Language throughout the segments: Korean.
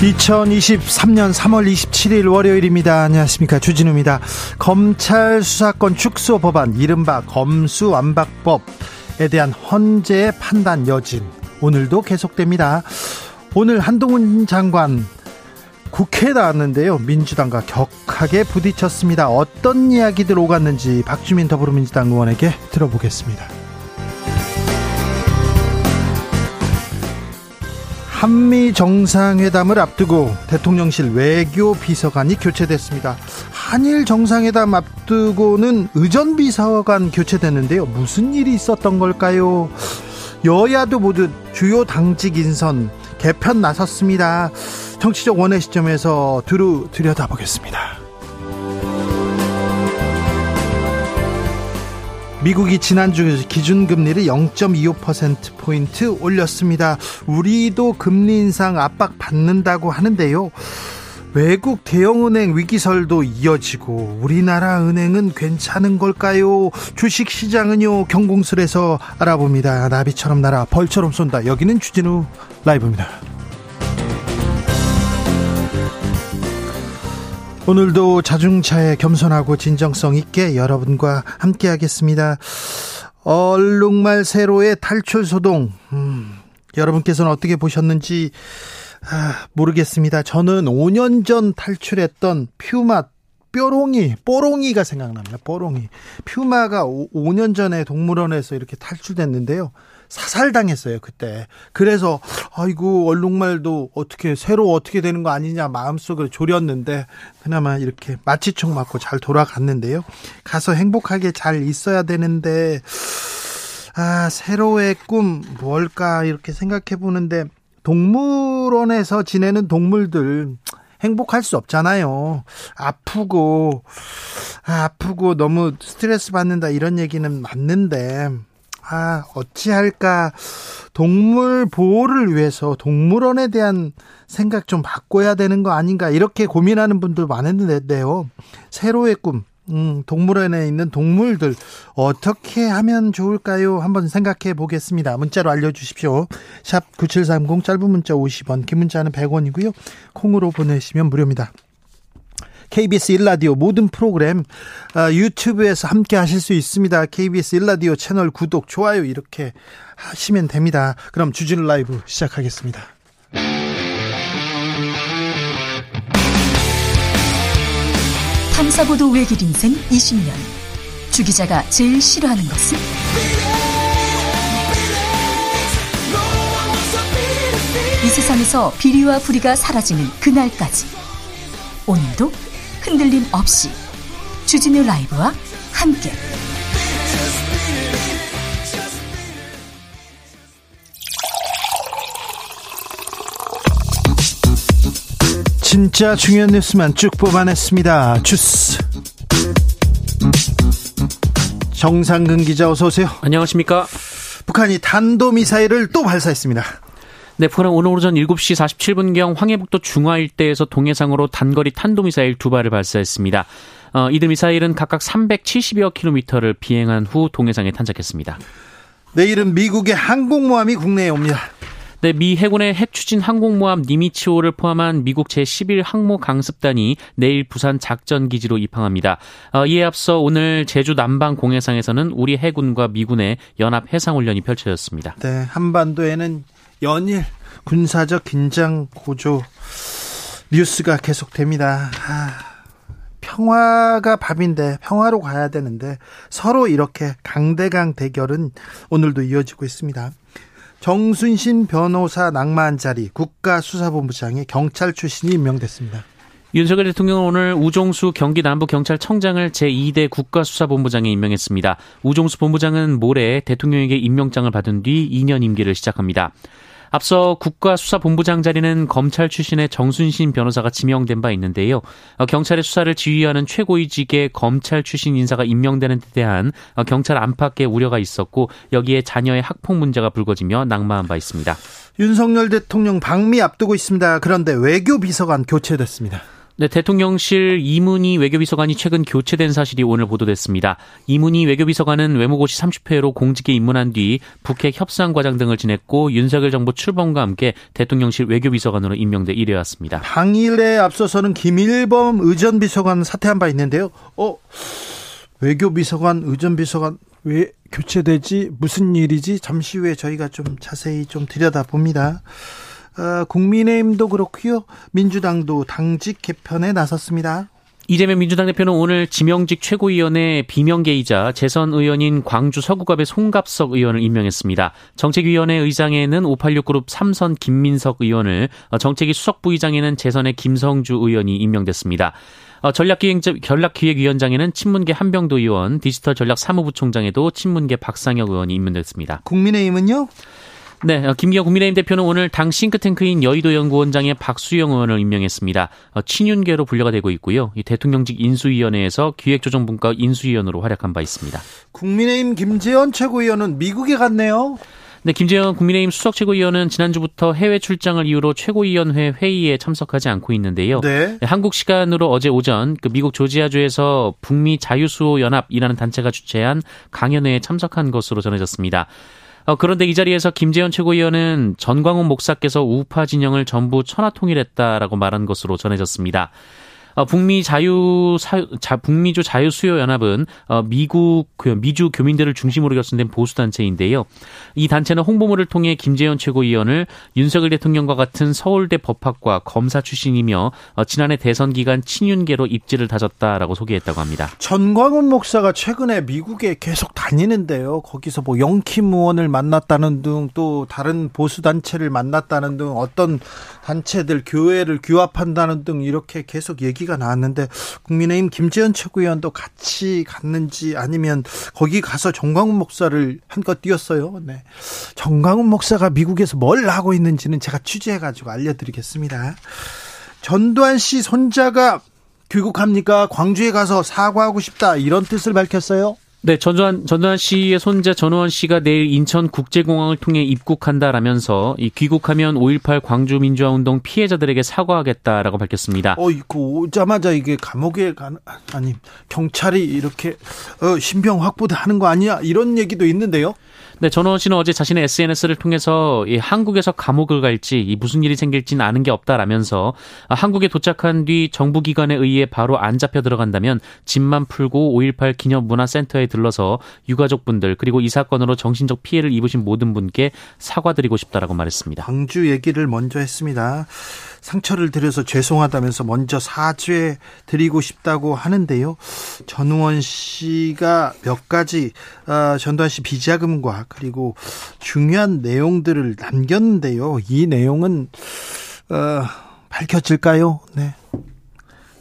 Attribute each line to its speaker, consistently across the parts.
Speaker 1: 2023년 3월 27일 월요일입니다. 안녕하십니까. 주진우입니다. 검찰 수사권 축소 법안, 이른바 검수완박법에 대한 헌재의 판단 여진, 오늘도 계속됩니다. 오늘 한동훈 장관 국회에 나왔는데요. 민주당과 격하게 부딪혔습니다. 어떤 이야기들 오갔는지 박주민 더불어민주당 의원에게 들어보겠습니다. 한미 정상회담을 앞두고 대통령실 외교 비서관이 교체됐습니다. 한일 정상회담 앞두고는 의전 비서관 교체됐는데요. 무슨 일이 있었던 걸까요? 여야도 모두 주요 당직 인선 개편 나섰습니다. 정치적 원의 시점에서 두루 들여다보겠습니다. 미국이 지난주 기준금리를 0.25%포인트 올렸습니다. 우리도 금리 인상 압박 받는다고 하는데요. 외국 대형은행 위기설도 이어지고 우리나라 은행은 괜찮은 걸까요? 주식시장은요 경공술에서 알아봅니다. 나비처럼 날아 벌처럼 쏜다. 여기는 주진우 라이브입니다. 오늘도 자중차에 겸손하고 진정성 있게 여러분과 함께 하겠습니다. 얼룩말 세로의 탈출 소동. 음, 여러분께서는 어떻게 보셨는지 아, 모르겠습니다. 저는 5년 전 탈출했던 퓨마 뾰롱이, 뽀롱이가 생각납니다. 뽀롱이. 퓨마가 5, 년 전에 동물원에서 이렇게 탈출됐는데요. 사살당했어요, 그때. 그래서, 아이고, 얼룩말도 어떻게, 새로 어떻게 되는 거 아니냐 마음속으로 졸였는데, 그나마 이렇게 마취총 맞고 잘 돌아갔는데요. 가서 행복하게 잘 있어야 되는데, 아, 새로의 꿈, 뭘까, 이렇게 생각해 보는데, 동물원에서 지내는 동물들, 행복할 수 없잖아요. 아프고, 아 프고 너무 스트레스 받는다 이런 얘기는 맞는데, 아, 어찌할까. 동물 보호를 위해서 동물원에 대한 생각 좀 바꿔야 되는 거 아닌가. 이렇게 고민하는 분들 많은데요. 새로의 꿈. 음, 동물원에 있는 동물들 어떻게 하면 좋을까요? 한번 생각해 보겠습니다. 문자로 알려 주십시오. 샵 9730 짧은 문자 50원, 긴 문자는 100원이고요. 콩으로 보내시면 무료입니다. KBS 1라디오 모든 프로그램 아, 유튜브에서 함께 하실 수 있습니다. KBS 1라디오 채널 구독, 좋아요 이렇게 하시면 됩니다. 그럼 주진 라이브 시작하겠습니다.
Speaker 2: 탐사보도 외길 인생 20년. 주 기자가 제일 싫어하는 것은? 이 세상에서 비리와 부리가 사라지는 그날까지. 오늘도 흔들림 없이 주진우 라이브와 함께
Speaker 1: 진짜 중요한 뉴스만 쭉 뽑아냈습니다. 주스 정상근 기자 어서 오세요.
Speaker 3: 안녕하십니까?
Speaker 1: 북한이 탄도미사일을 또 발사했습니다.
Speaker 3: 네, 북한은 오늘 오전 7시 47분경 황해북도 중화 일대에서 동해상으로 단거리 탄도미사일 두 발을 발사했습니다. 어, 이들 미사일은 각각 370여 킬로미터를 비행한 후 동해상에 탄착했습니다.
Speaker 1: 내일은 미국의 항공모함이 국내에 옵니다.
Speaker 3: 네, 미 해군의 핵추진 항공모함 니미치오를 포함한 미국 제11 항모 강습단이 내일 부산 작전기지로 입항합니다. 어, 이에 앞서 오늘 제주 남방 공해상에서는 우리 해군과 미군의 연합 해상훈련이 펼쳐졌습니다.
Speaker 1: 네, 한반도에는 연일 군사적 긴장 고조 뉴스가 계속됩니다. 아, 평화가 밥인데 평화로 가야 되는데 서로 이렇게 강대강 대결은 오늘도 이어지고 있습니다. 정순신 변호사 낭만 자리 국가수사본부장이 경찰 출신이 임명됐습니다.
Speaker 3: 윤석열 대통령은 오늘 우종수 경기 남부경찰청장을 제2대 국가수사본부장에 임명했습니다. 우종수 본부장은 모레 대통령에게 임명장을 받은 뒤 2년 임기를 시작합니다. 앞서 국가수사본부장 자리는 검찰 출신의 정순신 변호사가 지명된 바 있는데요. 어, 경찰의 수사를 지휘하는 최고위직의 검찰 출신 인사가 임명되는 데 대한 어, 경찰 안팎의 우려가 있었고 여기에 자녀의 학폭 문제가 불거지며 낙마한 바 있습니다.
Speaker 1: 윤석열 대통령 방미 앞두고 있습니다. 그런데 외교 비서관 교체됐습니다.
Speaker 3: 네, 대통령실 이문희 외교비서관이 최근 교체된 사실이 오늘 보도됐습니다. 이문희 외교비서관은 외무고시 30회로 공직에 입문한 뒤 북핵 협상과장 등을 지냈고 윤석열 정부 출범과 함께 대통령실 외교비서관으로 임명돼 일해왔습니다.
Speaker 1: 당일에 앞서서는 김일범 의전비서관 사퇴한 바 있는데요. 어, 외교비서관, 의전비서관 왜 교체되지? 무슨 일이지? 잠시 후에 저희가 좀 자세히 좀 들여다봅니다. 어, 국민의힘도 그렇고요. 민주당도 당직 개편에 나섰습니다.
Speaker 3: 이재명 민주당 대표는 오늘 지명직 최고위원회 비명계이자 재선 의원인 광주 서구갑의 송갑석 의원을 임명했습니다. 정책위원회 의장에는 586그룹 삼선 김민석 의원을, 어, 정책위 수석부의장에는 재선의 김성주 의원이 임명됐습니다. 어, 전략기획, 전략기획위원장에는 친문계 한병도 의원, 디지털 전략 사무부총장에도 친문계 박상혁 의원이 임명됐습니다.
Speaker 1: 국민의힘은요?
Speaker 3: 네, 어, 김기현 국민의힘 대표는 오늘 당 싱크탱크인 여의도 연구원장의 박수영 의원을 임명했습니다. 어, 친윤계로 분류가 되고 있고요. 이 대통령직 인수위원회에서 기획조정분과 인수위원으로 활약한 바 있습니다.
Speaker 1: 국민의힘 김재원 최고위원은 미국에 갔네요.
Speaker 3: 네, 김재현 국민의힘 수석 최고위원은 지난주부터 해외 출장을 이유로 최고위원회 회의에 참석하지 않고 있는데요. 네. 네 한국 시간으로 어제 오전 그 미국 조지아주에서 북미 자유수호 연합이라는 단체가 주최한 강연회에 참석한 것으로 전해졌습니다. 어, 그런데 이 자리에서 김재현 최고위원은 전광훈 목사께서 우파 진영을 전부 천하 통일했다라고 말한 것으로 전해졌습니다. 어, 북미 자유 사, 자, 북미주 자유 수요 연합은 어, 미국 그 미주 교민들을 중심으로 결성된 보수 단체인데요. 이 단체는 홍보물을 통해 김재현 최고위원을 윤석열 대통령과 같은 서울대 법학과 검사 출신이며 어, 지난해 대선 기간 친윤계로 입지를 다졌다라고 소개했다고 합니다.
Speaker 1: 전광훈 목사가 최근에 미국에 계속 다니는데요. 거기서 뭐 영킴 의원을 만났다는 등 또 다른 보수 단체를 만났다는 등 어떤 단체들 교회를 규합한다는 등 이렇게 계속 얘기 가 나왔는데 국민의힘 김재현 최고위원도 같이 갔는지 아니면 거기 가서 정광훈 목사를 한껏 띄웠어요. 네. 정광훈 목사가 미국에서 뭘 하고 있는지는 제가 취재해 가지고 알려드리겠습니다. 전두환 씨 손자가 귀국합니까? 광주에 가서 사과하고 싶다 이런 뜻을 밝혔어요.
Speaker 3: 네, 전두환, 전두환 씨의 손자 전우원 씨가 내일 인천국제공항을 통해 입국한다라면서 이 귀국하면 5.18 광주민주화운동 피해자들에게 사과하겠다라고 밝혔습니다.
Speaker 1: 어, 그 오자마자 이게 감옥에 가 아니 경찰이 이렇게 어, 신병 확보하는 거 아니야? 이런 얘기도 있는데요.
Speaker 3: 네, 전원 씨는 어제 자신의 SNS를 통해서 이 한국에서 감옥을 갈지 이 무슨 일이 생길지는 아는 게 없다라면서 한국에 도착한 뒤 정부 기관에 의해 바로 안 잡혀 들어간다면 집만 풀고 5.18 기념 문화센터에 들러서 유가족분들 그리고 이 사건으로 정신적 피해를 입으신 모든 분께 사과드리고 싶다라고 말했습니다.
Speaker 1: 광주 얘기를 먼저 했습니다. 상처를 드려서 죄송하다면서 먼저 사죄 드리고 싶다고 하는데요. 전우원 씨가 몇 가지 어, 전두환 씨 비자금과 그리고 중요한 내용들을 남겼는데요. 이 내용은 어, 밝혀질까요? 네.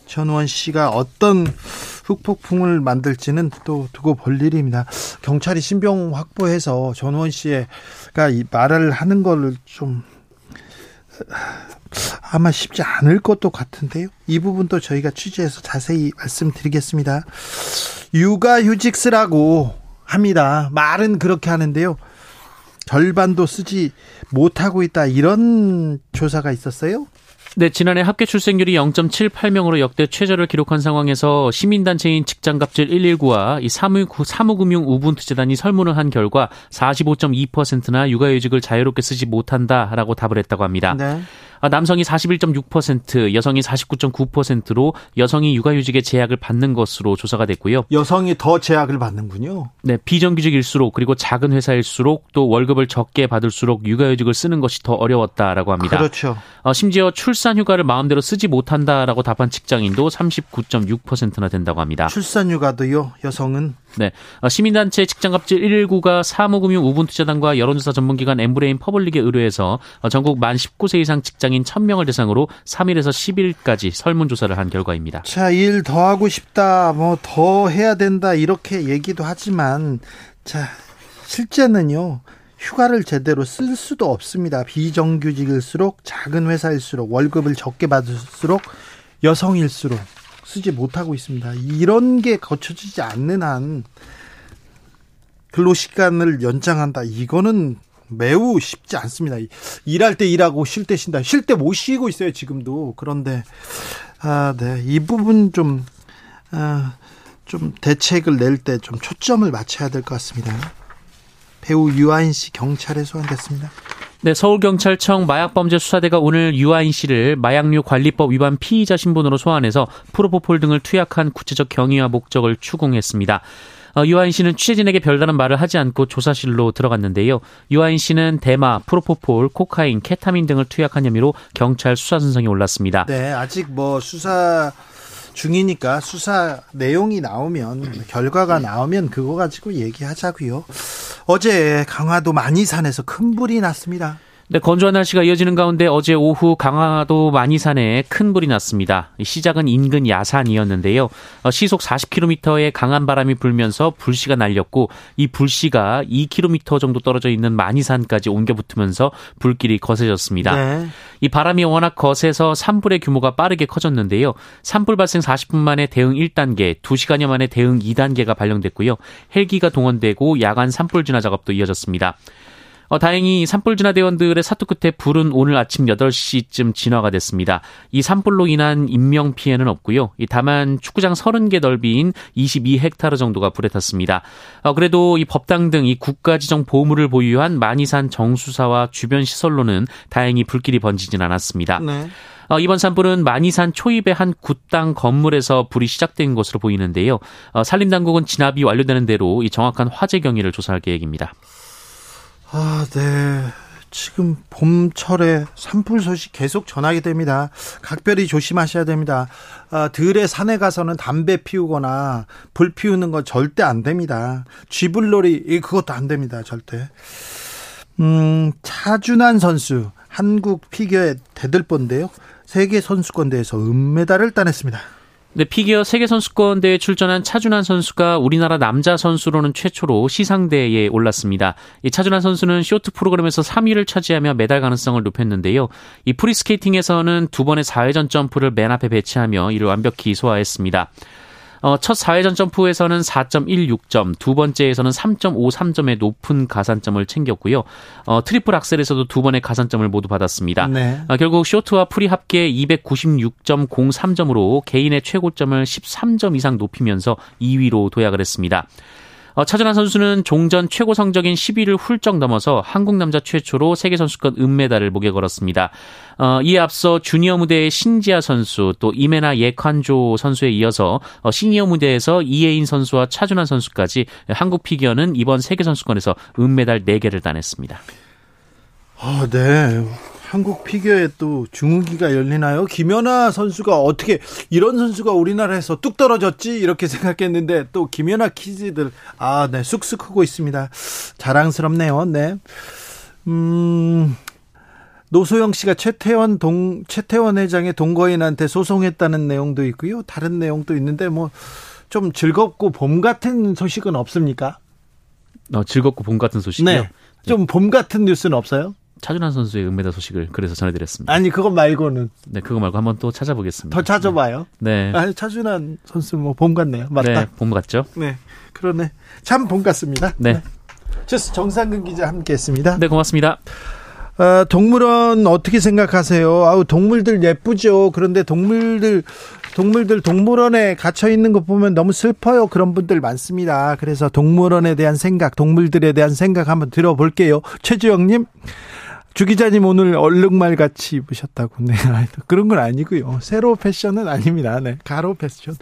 Speaker 1: 전우원 씨가 어떤 흑폭풍을 만들지는 또 두고 볼 일입니다. 경찰이 신병 확보해서 전우원 씨가 이 말을 하는 거를 좀 아마 쉽지 않을 것도 같은데요. 이 부분도 저희가 취재해서 자세히 말씀드리겠습니다. 육아휴직 쓰라고 합니다. 말은 그렇게 하는데요. 절반도 쓰지 못하고 있다. 이런 조사가 있었어요?
Speaker 3: 네, 지난해 합계 출생률이 0.78명으로 역대 최저를 기록한 상황에서 시민단체인 직장갑질 119와 이 사무, 사무금융 우분투재단이 설문을 한 결과 45.2%나 육아휴직을 자유롭게 쓰지 못한다라고 답을 했다고 합니다. 네. 아, 남성이 41.6%, 여성이 49.9%로 여성이 육아휴직의 제약을 받는 것으로 조사가 됐고요.
Speaker 1: 여성이 더 제약을 받는군요.
Speaker 3: 네, 비정규직일수록 그리고 작은 회사일수록 또 월급을 적게 받을수록 육아휴직을 쓰는 것이 더 어려웠다라고 합니다.
Speaker 1: 그렇죠.
Speaker 3: 어, 심지어 출산휴가를 마음대로 쓰지 못한다라고 답한 직장인도 39.6%나 된다고 합니다.
Speaker 1: 출산휴가도요, 여성은
Speaker 3: 네. 어, 시민단체 직장갑질 119가 사무금융 우분투재단과 여론조사 전문기관 엠브레인 퍼블릭에 의뢰해서 어, 전국 만 19세 이상 직장 직장인 1000명을 대상으로 3일에서 10일까지 설문조사를 한 결과입니다.
Speaker 1: 자, 일 더 하고 싶다, 뭐 더 해야 된다, 이렇게 얘기도 하지만, 자, 실제는요, 휴가를 제대로 쓸 수도 없습니다. 비정규직일수록 작은 회사일수록 월급을 적게 받을수록 여성일수록 쓰지 못하고 있습니다. 이런 게 거쳐지지 않는 한 근로시간을 연장한다. 이거는 매우 쉽지 않습니다. 일할 때 일하고 쉴 때 쉰다. 쉴 때 못 쉬고 있어요, 지금도. 그런데, 아, 네. 이 부분 좀, 아, 좀 대책을 낼 때 좀 초점을 맞춰야 될 것 같습니다. 배우 유아인 씨 경찰에 소환됐습니다.
Speaker 3: 네, 서울경찰청 마약범죄수사대가 오늘 유아인 씨를 마약류 관리법 위반 피의자 신분으로 소환해서 프로포폴 등을 투약한 구체적 경위와 목적을 추궁했습니다. 어, 유아인 씨는 취재진에게 별다른 말을 하지 않고 조사실로 들어갔는데요. 유아인 씨는 대마, 프로포폴, 코카인, 케타민 등을 투약한 혐의로 경찰 수사 선상에 올랐습니다.
Speaker 1: 네, 아직 뭐 수사 중이니까 수사 내용이 나오면 결과가 나오면 그거 가지고 얘기하자고요. 어제 강화도 만이산에서 큰 불이 났습니다.
Speaker 3: 네, 건조한 날씨가 이어지는 가운데 어제 오후 강화도 만이산에 큰 불이 났습니다. 시작은 인근 야산이었는데요. 어, 시속 40km의 강한 바람이 불면서 불씨가 날렸고 이 불씨가 2km 정도 떨어져 있는 만이산까지 옮겨 붙으면서 불길이 거세졌습니다. 네. 이 바람이 워낙 거세서 산불의 규모가 빠르게 커졌는데요. 산불 발생 40분 만에 대응 1단계, 2시간여 만에 대응 2단계가 발령됐고요. 헬기가 동원되고 야간 산불 진화 작업도 이어졌습니다. 어, 다행히 산불 진화 대원들의 사투 끝에 불은 오늘 아침 8시쯤 진화가 됐습니다. 이 산불로 인한 인명 피해는 없고요. 다만 축구장 30개 넓이인 22헥타르 정도가 불에 탔습니다. 어, 그래도 이 법당 등 이 국가지정 보물을 보유한 만이산 정수사와 주변 시설로는 다행히 불길이 번지진 않았습니다. 네. 어, 이번 산불은 만이산 초입의 한 굿당 건물에서 불이 시작된 것으로 보이는데요. 어, 산림당국은 진압이 완료되는 대로 이 정확한 화재 경위를 조사할 계획입니다.
Speaker 1: 아, 네. 지금 봄철에 산불 소식 계속 전하게 됩니다. 각별히 조심하셔야 됩니다. 아, 들의 산에 가서는 담배 피우거나 불 피우는 건 절대 안 됩니다. 쥐불놀이 그것도 안 됩니다. 절대. 음, 차준환 선수 한국 피겨의 대들보인데요. 세계 선수권대회에서 은메달을 따냈습니다.
Speaker 3: 네, 피겨 세계 선수권 대회에 출전한 차준환 선수가 우리나라 남자 선수로는 최초로 시상대에 올랐습니다. 이 차준환 선수는 쇼트 프로그램에서 3위를 차지하며 메달 가능성을 높였는데요. 이 프리스케이팅에서는 두 번의 4회전 점프를 맨 앞에 배치하며 이를 완벽히 소화했습니다. 어, 첫 4회전 점프에서는 4.16점, 두 번째에서는 3.53점의 높은 가산점을 챙겼고요. 어, 트리플 악셀에서도 두 번의 가산점을 모두 받았습니다. 네. 어, 결국 쇼트와 프리 합계 296.03점으로 개인의 최고점을 13점 이상 높이면서 2위로 도약을 했습니다. 어, 차준환 선수는 종전 최고 성적인 10위를 훌쩍 넘어서 한국 남자 최초로 세계 선수권 은메달을 목에 걸었습니다. 어, 이에 앞서 주니어 무대의 신지아 선수 또 이메나 예칸조 선수에 이어서 어, 시니어 무대에서 이예인 선수와 차준환 선수까지 한국 피겨는 이번 세계 선수권에서 은메달 4개를 따냈습니다.
Speaker 1: 아, 네. 한국 피겨에 또 중후기가 열리나요? 김연아 선수가 어떻게 이런 선수가 우리나라에서 뚝 떨어졌지 이렇게 생각했는데 또 김연아 키즈들 아, 네 쑥쑥 크고 있습니다. 자랑스럽네요. 네. 음. 노소영 씨가 최태원 동 최태원 회장의 동거인한테 소송했다는 내용도 있고요. 다른 내용도 있는데 뭐 좀 즐겁고 봄 같은 소식은 없습니까?
Speaker 3: 어, 즐겁고 봄 같은 소식이요?
Speaker 1: 네. 좀 봄 같은 뉴스는 없어요?
Speaker 3: 차준환 선수의 은메달 소식을 그래서 전해드렸습니다.
Speaker 1: 아니 그거 말고는
Speaker 3: 네 그거 말고 한번 또 찾아보겠습니다.
Speaker 1: 더 찾아봐요.
Speaker 3: 네.
Speaker 1: 아니 차준환 선수 뭐 봄 같네요. 맞다.
Speaker 3: 네, 봄 같죠?
Speaker 1: 네, 그러네. 참 봄 같습니다.
Speaker 3: 네. 네.
Speaker 1: 주스 정상근 기자 함께했습니다.
Speaker 3: 네, 고맙습니다.
Speaker 1: 어, 동물원 어떻게 생각하세요? 아우 동물들 예쁘죠. 그런데 동물들 동물들 동물원에 갇혀 있는 거 보면 너무 슬퍼요. 그런 분들 많습니다. 그래서 동물원에 대한 생각, 동물들에 대한 생각 한번 들어볼게요. 최주영님. 주 기자님 오늘 얼룩말 같이 입으셨다고. 네. 그런 건 아니고요. 세로 패션은 아닙니다. 네. 가로 패션.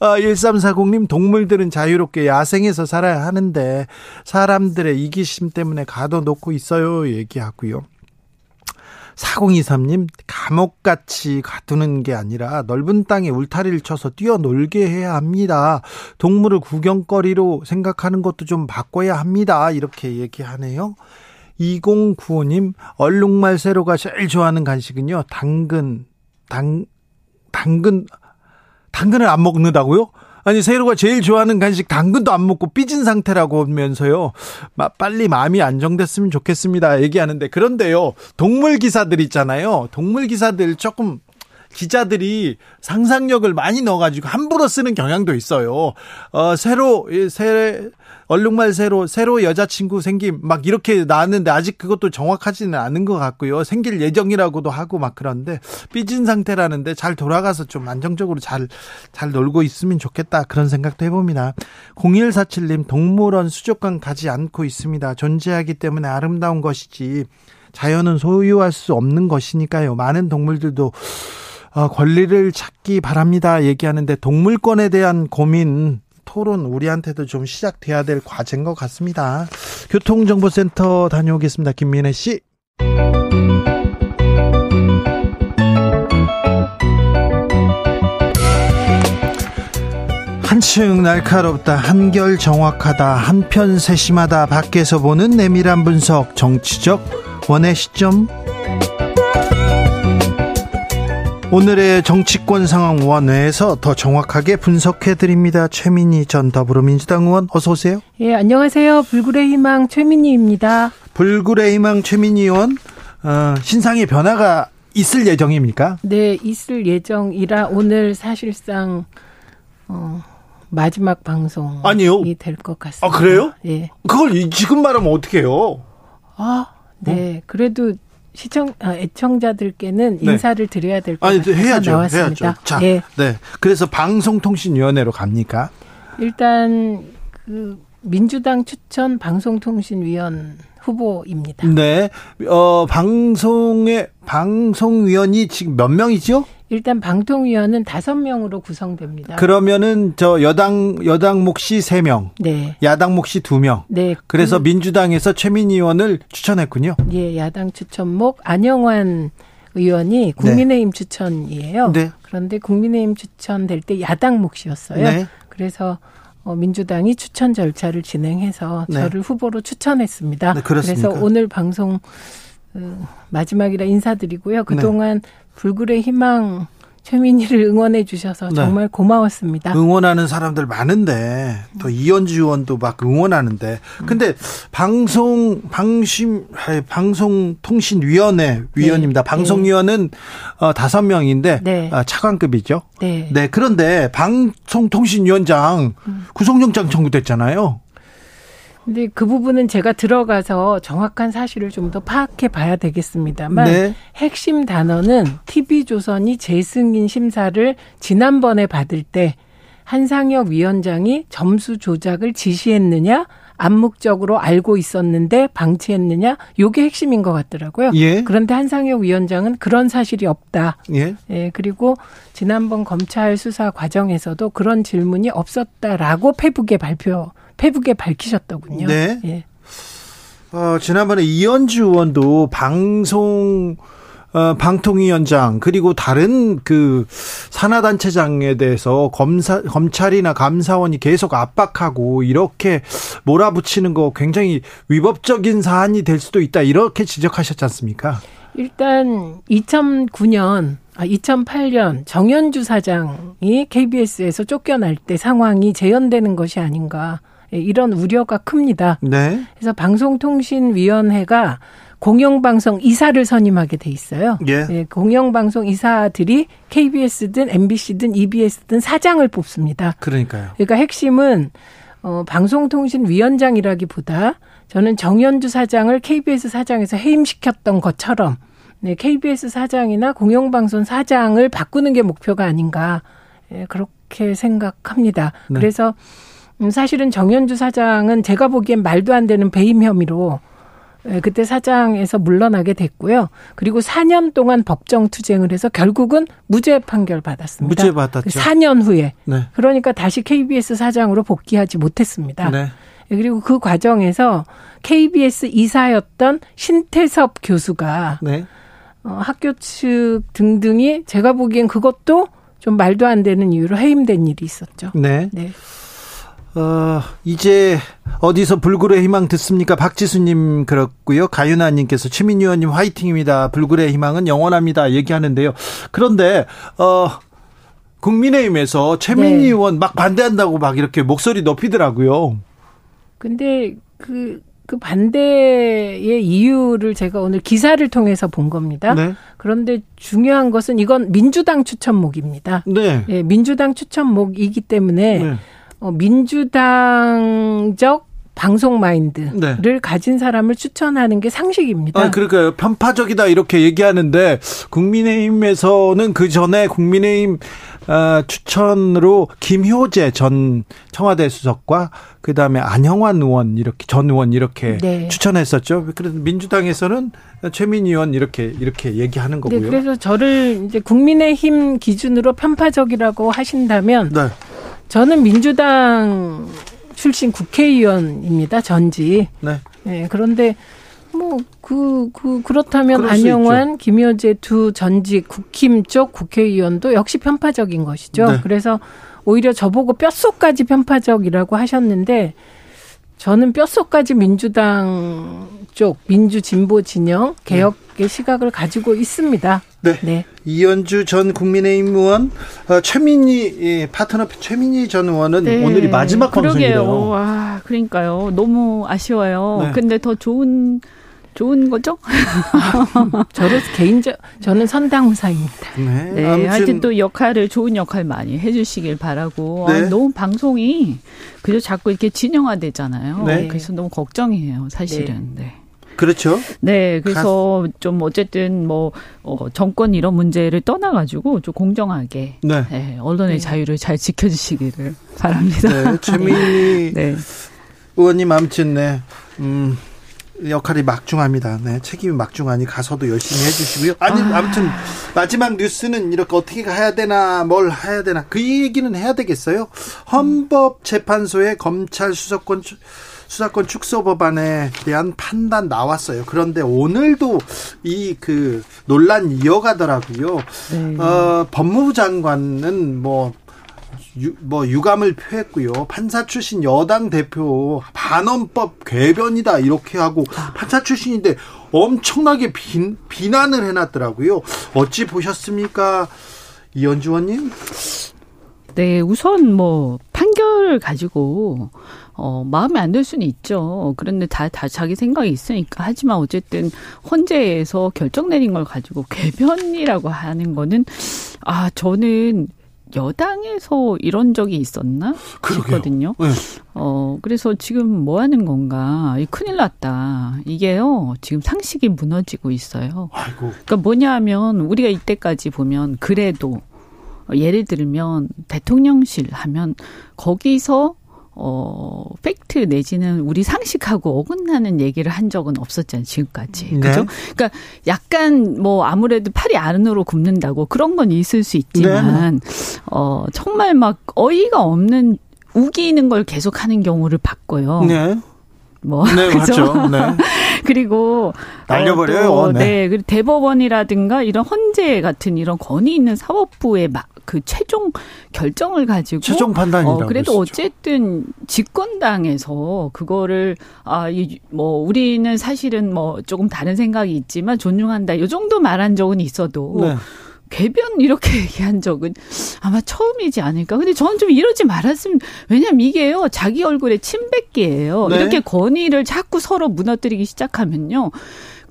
Speaker 1: 아, 1340님, 동물들은 자유롭게 야생에서 살아야 하는데, 사람들의 이기심 때문에 가둬놓고 있어요. 얘기하고요. 4023님, 감옥같이 가두는 게 아니라 넓은 땅에 울타리를 쳐서 뛰어놀게 해야 합니다. 동물을 구경거리로 생각하는 것도 좀 바꿔야 합니다. 이렇게 얘기하네요. 2095님, 얼룩말 세로가 제일 좋아하는 간식은요, 당근, 당, 당근, 당근을 안 먹는다고요? 아니 세로가 제일 좋아하는 간식 당근도 안 먹고 삐진 상태라고 하면서요. 빨리 마음이 안정됐으면 좋겠습니다. 얘기하는데 그런데요. 동물 기사들 있잖아요. 동물 기사들 조금 기자들이 상상력을 많이 넣어가지고 함부로 쓰는 경향도 있어요. 어, 새로, 새, 얼룩말 새로, 새로 여자친구 생김, 막 이렇게 나왔는데 아직 그것도 정확하지는 않은 것 같고요. 생길 예정이라고도 하고 막 그런데 삐진 상태라는데 잘 돌아가서 좀 안정적으로 잘, 잘 놀고 있으면 좋겠다. 그런 생각도 해봅니다. 0147님, 동물원 수족관 가지 않고 있습니다. 존재하기 때문에 아름다운 것이지. 자연은 소유할 수 없는 것이니까요. 많은 동물들도 어, 권리를 찾기 바랍니다. 얘기하는데 동물권에 대한 고민 토론 우리한테도 좀 시작돼야 될 과제인 것 같습니다. 교통정보센터 다녀오겠습니다. 김민혜 씨. 한층 날카롭다, 한결 정확하다, 한편 세심하다, 밖에서 보는 내밀한 분석, 정치적 원의 시점. 오늘의 정치권 상황 원회에서 더 정확하게 분석해 드립니다. 최민희 전 더불어민주당 의원 어서 오세요.
Speaker 4: 예, 안녕하세요. 불굴의 희망 최민희입니다.
Speaker 1: 불굴의 희망 최민희 의원 어, 신상의 변화가 있을 예정입니까?
Speaker 4: 네, 있을 예정이라 오늘 사실상 어, 마지막 방송이
Speaker 1: 아니요.
Speaker 4: 될것 같습니다.
Speaker 1: 아 그래요?
Speaker 4: 예.
Speaker 1: 그걸 지금 말하면 어떡해요?
Speaker 4: 아, 네. 어? 그래도 시청 아, 애청자들께는
Speaker 1: 네.
Speaker 4: 인사를 드려야 될 것 같아서
Speaker 1: 해야죠,
Speaker 4: 나왔습니다.
Speaker 1: 해야죠. 자,
Speaker 4: 예.
Speaker 1: 네. 그래서 방송통신위원회로 갑니까?
Speaker 4: 일단 그 민주당 추천 방송통신위원 후보입니다.
Speaker 1: 네. 어, 방송의 방송위원이 지금 몇 명이죠?
Speaker 4: 일단 방통위원은 다섯 명으로 구성됩니다.
Speaker 1: 그러면은 저 여당 여당 몫이 세 명,
Speaker 4: 네.
Speaker 1: 야당 몫이 두 명.
Speaker 4: 네.
Speaker 1: 그래서 그, 민주당에서 최민희 의원을 추천했군요.
Speaker 4: 예, 야당 추천목 안영환 의원이 국민의힘 네. 추천이에요. 네. 그런데 국민의힘 추천될 때 야당 몫이었어요. 네. 그래서 어, 민주당이 추천 절차를 진행해서 네. 저를 후보로 추천했습니다.
Speaker 1: 네,
Speaker 4: 그래서 오늘 방송 어, 마지막이라 인사드리고요. 그동안 네. 불굴의 희망 최민희를 응원해 주셔서 네. 정말 고마웠습니다.
Speaker 1: 응원하는 사람들 많은데 또 이현주 의원도 막 응원하는데 근데 방송 방심 방송통신위원회 위원입니다. 네. 방송위원은 어, 다섯 명인데 네. 어, 차관급이죠.
Speaker 4: 네.
Speaker 1: 네. 그런데 방송통신위원장 음. 구속영장 청구됐잖아요.
Speaker 4: 근데 그 부분은 제가 들어가서 정확한 사실을 좀 더 파악해 봐야 되겠습니다만 네. 핵심 단어는 TV조선이 재승인 심사를 지난번에 받을 때 한상혁 위원장이 점수 조작을 지시했느냐 암묵적으로 알고 있었는데 방치했느냐 요게 핵심인 것 같더라고요.
Speaker 1: 예.
Speaker 4: 그런데 한상혁 위원장은 그런 사실이 없다.
Speaker 1: 예.
Speaker 4: 예. 그리고 지난번 검찰 수사 과정에서도 그런 질문이 없었다라고 페북에 발표 페북에 밝히셨더군요.
Speaker 1: 네.
Speaker 4: 예.
Speaker 1: 어, 지난번에 이현주 의원도 방송 어, 방통위원장 그리고 다른 그 산하단체장에 대해서 검사 검찰이나 감사원이 계속 압박하고 이렇게 몰아붙이는 거 굉장히 위법적인 사안이 될 수도 있다 이렇게 지적하셨지 않습니까?
Speaker 4: 일단 2009년 아, 2008년 정현주 사장이 KBS에서 쫓겨날 때 상황이 재현되는 것이 아닌가. 예, 이런 우려가 큽니다.
Speaker 1: 네.
Speaker 4: 그래서 방송통신위원회가 공영방송 이사를 선임하게 돼 있어요.
Speaker 1: 예.
Speaker 4: 예, 공영방송 이사들이 KBS든 MBC든 EBS든 사장을 뽑습니다.
Speaker 1: 그러니까요.
Speaker 4: 그러니까 핵심은 어, 방송통신위원장이라기보다 저는 정현주 사장을 KBS 사장에서 해임시켰던 것처럼 네, KBS 사장이나 공영방송 사장을 바꾸는 게 목표가 아닌가 예, 그렇게 생각합니다.
Speaker 1: 네.
Speaker 4: 그래서 음, 사실은 정현주 사장은 제가 보기엔 말도 안 되는 배임 혐의로 예, 그때 사장에서 물러나게 됐고요. 그리고 4년 동안 법정 투쟁을 해서 결국은 무죄 판결 받았습니다.
Speaker 1: 무죄 받았죠.
Speaker 4: 4년 후에.
Speaker 1: 네.
Speaker 4: 그러니까 다시 KBS 사장으로 복귀하지 못했습니다.
Speaker 1: 네.
Speaker 4: 예, 그리고 그 과정에서 KBS 이사였던 신태섭 교수가
Speaker 1: 네.
Speaker 4: 어, 학교 측 등등이 제가 보기엔 그것도 좀 말도 안 되는 이유로 해임된 일이 있었죠.
Speaker 1: 네.
Speaker 4: 네.
Speaker 1: 어, 이제 어디서 불굴의 희망 듣습니까? 박지수님 그렇고요. 가윤아님께서 최민희 의원님 화이팅입니다. 불굴의 희망은 영원합니다. 얘기하는데요. 그런데 어 국민의힘에서 최민희 네. 의원 막 반대한다고 막 이렇게 목소리 높이더라고요.
Speaker 4: 근데 그, 그 반대의 이유를 제가 오늘 기사를 통해서 본 겁니다. 네. 그런데 중요한 것은 이건 민주당 추천목입니다. 네. 네 민주당 추천목이기 때문에 네. 어, 민주당적 방송 마인드를 네. 가진 사람을 추천하는 게 상식입니다.
Speaker 1: 아, 그러니까요. 편파적이다 이렇게 얘기하는데 국민의힘에서는 그 전에 국민의힘 어, 추천으로 김효재 전 청와대 수석과 그다음에 안형환 의원 이렇게 전 의원 이렇게 네. 추천했었죠. 그래서 민주당에서는 최민희 의원 이렇게 이렇게 얘기하는 네, 거고요. 네,
Speaker 4: 그래서 저를 이제 국민의힘 기준으로 편파적이라고 하신다면 네. 저는 민주당 출신 국회의원입니다. 전지. 네. 네 그런데 뭐그그 그, 렇다면 안영환, 김효재 두 전직 국힘 쪽 국회의원도 역시 편파적인 것이죠. 네. 그래서 오히려 저보고 뼛속까지 편파적이라고 하셨는데 저는 뼛속까지 민주당 쪽 민주 진보 진영 개혁의 네. 시각을 가지고 있습니다.
Speaker 1: 네. 네. 이현주 전 국민의힘 의원, 어, 최민희 파트너 최민희 전 의원은 네. 오늘이 마지막 방송이에요.
Speaker 5: 와, 그러니까요. 너무 아쉬워요. 네. 근데 더 좋은 좋은 거죠?
Speaker 4: 저로 개인적 저는 선당후사입니다.
Speaker 5: 네, 네 하여튼 또 역할을 좋은 역할 많이 해주시길 바라고 네. 아, 너무 방송이 그저 자꾸 이렇게 진영화되잖아요. 네. 그래서 너무 걱정이에요, 사실은. 네. 네.
Speaker 1: 그렇죠.
Speaker 5: 네, 그래서 가... 좀 어쨌든 뭐 어, 정권 이런 문제를 떠나가지고 좀 공정하게 네. 네 언론의 네. 자유를 잘 지켜주시기를 바랍니다.
Speaker 1: 네, 최민희 네. 의원님 아무튼 네. 음. 역할이 막중합니다. 네, 책임이 막중하니 가서도 열심히 해주시고요. 아니 아. 아무튼 마지막 뉴스는 이렇게 어떻게 해야 되나 뭘 해야 되나 그 얘기는 해야 되겠어요. 헌법재판소의 검찰 수사권 수사권 축소 법안에 대한 판단 나왔어요. 그런데 오늘도 이 그 논란 이어가더라고요. 네. 어, 법무부 장관은 뭐 유, 뭐 유감을 표했고요. 판사 출신 여당 대표 반헌법 궤변이다 이렇게 하고 판사 출신인데 엄청나게 비, 비난을 해놨더라고요. 어찌 보셨습니까, 이현주 의원님?
Speaker 5: 네, 우선 뭐 판결을 가지고 어 마음에 안 들 수는 있죠. 그런데 다, 다 자기 생각이 있으니까 하지만 어쨌든 헌재에서 결정 내린 걸 가지고 궤변이라고 하는 거는 아 저는 여당에서 이런 적이 있었나 싶거든요. 네. 어 그래서 지금 뭐 하는 건가? 이 큰일 났다. 이게요 지금 상식이 무너지고 있어요. 아이고. 그러니까 뭐냐하면 우리가 이때까지 보면 그래도 예를 들면 대통령실 하면 거기서 어, 팩트 내지는 우리 상식하고 어긋나는 얘기를 한 적은 없었잖아요, 지금까지. 네. 그죠? 그러니까 약간 뭐 아무래도 팔이 안으로 굽는다고 그런 건 있을 수 있지만, 네. 어, 정말 막 어이가 없는 우기는 걸 계속 하는 경우를 봤고요. 네. 뭐 네, 그죠? 네. 그리고
Speaker 1: 날려버려요. 어,
Speaker 5: 네. 네. 그리고 대법원이라든가 이런 헌재 같은 이런 권위 있는 사법부의 막 그 최종 결정을 가지고
Speaker 1: 최종 판단이라고
Speaker 5: 어, 그래도 어쨌든 집권당에서 그거를 아뭐 우리는 사실은 뭐 조금 다른 생각이 있지만 존중한다. 요 정도 말한 적은 있어도 네. 궤변 이렇게 얘기한 적은 아마 처음이지 않을까. 근데 저는 좀 이러지 말았으면 왜냐면 이게요 자기 얼굴에 침 뱉기예요. 네. 이렇게 권위를 자꾸 서로 무너뜨리기 시작하면요.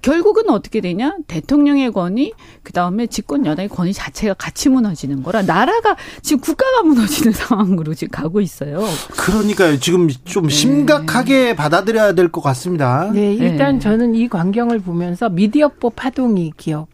Speaker 5: 결국은 어떻게 되냐? 대통령의 권위, 그 다음에 집권 여당의 권위 자체가 같이 무너지는 거라 나라가 지금 국가가 무너지는 상황으로 지금 가고 있어요.
Speaker 1: 그러니까요. 지금 좀 네. 심각하게 받아들여야 될 것 같습니다.
Speaker 4: 네, 일단 네. 저는 이 광경을 보면서 미디어법 파동이 기억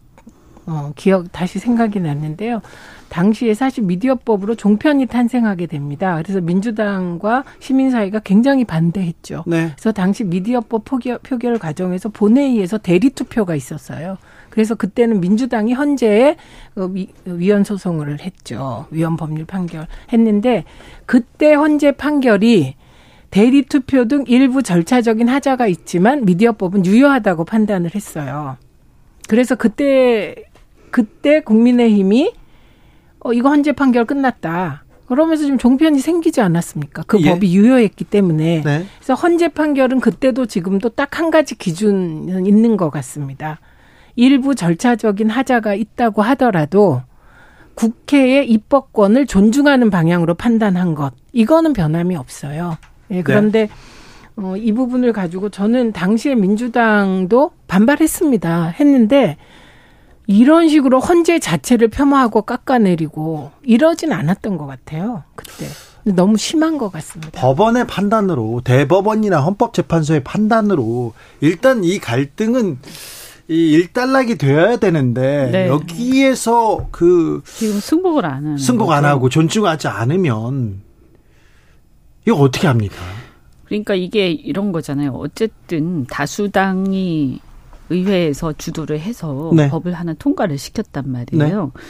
Speaker 4: 어, 기억 다시 생각이 났는데요. 당시에 사실 미디어법으로 종편이 탄생하게 됩니다. 그래서 민주당과 시민사회가 굉장히 반대했죠. 네. 그래서 당시 미디어법 표결, 표결 과정에서 본회의에서 대리 투표가 있었어요. 그래서 그때는 민주당이 헌재에 어, 위헌 소송을 했죠. 위헌 법률 판결 했는데 그때 헌재 판결이 대리 투표 등 일부 절차적인 하자가 있지만 미디어법은 유효하다고 판단을 했어요. 그래서 그때 그때 국민의힘이 어 이거 헌재 판결 끝났다. 그러면서 지금 종편이 생기지 않았습니까? 그 예. 법이 유효했기 때문에. 네. 그래서 헌재 판결은 그때도 지금도 딱 한 가지 기준은 있는 것 같습니다. 일부 절차적인 하자가 있다고 하더라도 국회의 입법권을 존중하는 방향으로 판단한 것. 이거는 변함이 없어요. 예, 그런데 네. 어, 이 부분을 가지고 저는 당시에 민주당도 반발했습니다. 했는데 이런 식으로 헌재 자체를 폄하하고 깎아내리고 이러진 않았던 것 같아요. 그때. 너무 심한 것 같습니다.
Speaker 1: 법원의 판단으로 대법원이나 헌법재판소의 판단으로 일단 이 갈등은 이 일단락이 되어야 되는데 네. 여기에서 그
Speaker 5: 지금 승복을 안 하는
Speaker 1: 승복 안 하고 존중하지 않으면 이거 어떻게 합니까?
Speaker 5: 그러니까 이게 이런 거잖아요. 어쨌든 다수당이 의회에서 주도를 해서 네. 법을 하나 통과를 시켰단 말이에요. 네.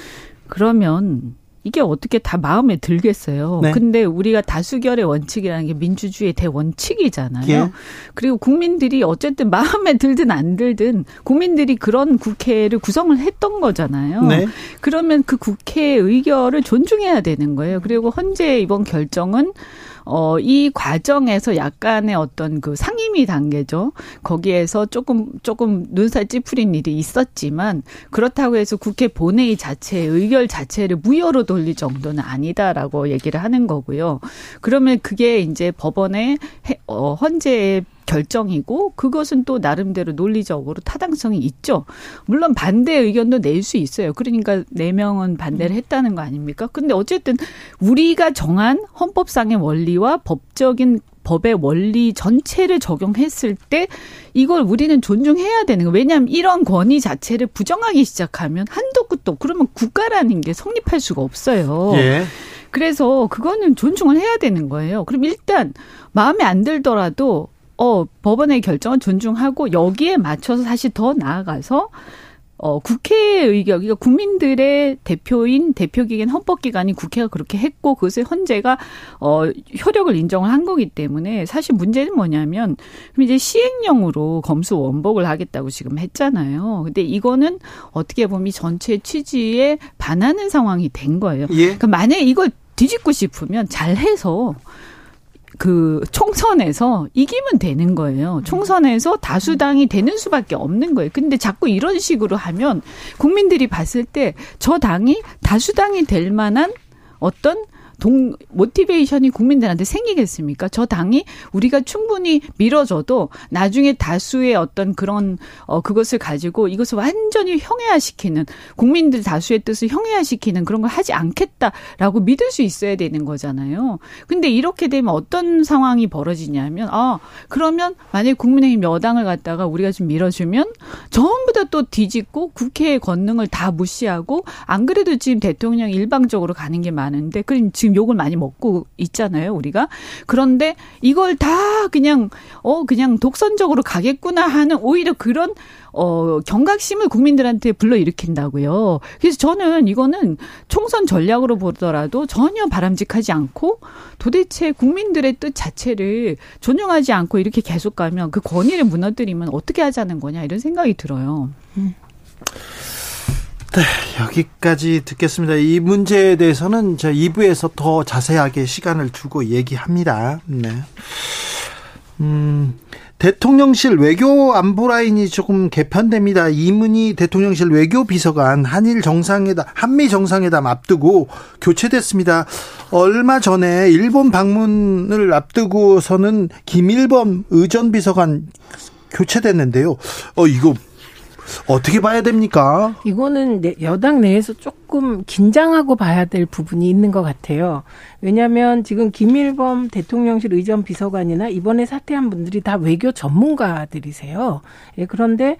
Speaker 5: 그러면 이게 어떻게 다 마음에 들겠어요. 네. 근데 우리가 다수결의 원칙이라는 게 민주주의의 대원칙이잖아요. 예. 그리고 국민들이 어쨌든 마음에 들든 안 들든 국민들이 그런 국회를 구성을 했던 거잖아요. 네. 그러면 그 국회의 의결을 존중해야 되는 거예요. 그리고 헌재 이번 결정은 어, 이 과정에서 약간의 어떤 그 상임위 단계죠. 거기에서 조금, 조금 눈살 찌푸린 일이 있었지만 그렇다고 해서 국회 본회의 자체의 의결 자체를 무효로 돌릴 정도는 아니다라고 얘기를 하는 거고요. 그러면 그게 이제 법원의 어, 헌재의 결정이고 그것은 또 나름대로 논리적으로 타당성이 있죠. 물론 반대 의견도 낼 수 있어요. 그러니까 네 명은 반대를 했다는 거 아닙니까? 근데 어쨌든 우리가 정한 헌법상의 원리와 법적인 법의 원리 전체를 적용했을 때 이걸 우리는 존중해야 되는 거예요. 왜냐하면 이런 권위 자체를 부정하기 시작하면 한도 끝도 그러면 국가라는 게 성립할 수가 없어요. 예. 그래서 그거는 존중을 해야 되는 거예요. 그럼 일단 마음에 안 들더라도 어, 법원의 결정은 존중하고 여기에 맞춰서 사실 더 나아가서 어, 국회의 의견, 그러니까 국민들의 대표인 대표기관 헌법기관이 국회가 그렇게 했고 그것을 헌재가 어, 효력을 인정을 한 거기 때문에 사실 문제는 뭐냐면 그럼 이제 시행령으로 검수 원복을 하겠다고 지금 했잖아요. 근데 이거는 어떻게 보면 전체 취지에 반하는 상황이 된 거예요. 예. 그러니까 만약에 이걸 뒤집고 싶으면 잘해서 그 총선에서 이기면 되는 거예요. 총선에서 다수당이 되는 수밖에 없는 거예요. 근데 자꾸 이런 식으로 하면 국민들이 봤을 때 저 당이 다수당이 될 만한 어떤 동 모티베이션이 국민들한테 생기겠습니까? 저 당이 우리가 충분히 밀어줘도 나중에 다수의 어떤 그런 어 그것을 가지고 이것을 완전히 형해화시키는 국민들 다수의 뜻을 형해화시키는 그런 걸 하지 않겠다라고 믿을 수 있어야 되는 거잖아요. 근데 이렇게 되면 어떤 상황이 벌어지냐면 아 그러면 만약에 국민의힘 여당을 갖다가 우리가 좀 밀어주면 전부 다 또 뒤집고 국회의 권능을 다 무시하고 안 그래도 지금 대통령 일방적으로 가는 게 많은데 그럼 지금 지금 욕을 많이 먹고 있잖아요, 우리가. 그런데 이걸 다 그냥 어 그냥 독선적으로 가겠구나 하는 오히려 그런 어 경각심을 국민들한테 불러일으킨다고요. 그래서 저는 이거는 총선 전략으로 보더라도 전혀 바람직하지 않고 도대체 국민들의 뜻 자체를 존중하지 않고 이렇게 계속 가면 그 권위를 무너뜨리면 어떻게 하자는 거냐 이런 생각이 들어요. 음.
Speaker 1: 네, 여기까지 듣겠습니다. 이 문제에 대해서는 저 2부에서 더 자세하게 시간을 두고 얘기합니다. 네. 음, 대통령실 외교 안보 라인이 조금 개편됩니다. 이문희 대통령실 외교 비서관 한일 정상회담, 한미 정상회담 앞두고 교체됐습니다. 얼마 전에 일본 방문을 앞두고서는 김일범 의전 비서관 교체됐는데요. 어, 이거 어떻게 봐야 됩니까?
Speaker 4: 이거는 여당 내에서 조금 긴장하고 봐야 될 부분이 있는 것 같아요. 왜냐하면 지금 김일범 대통령실 의전 비서관이나 이번에 사퇴한 분들이 다 외교 전문가들이세요. 예, 그런데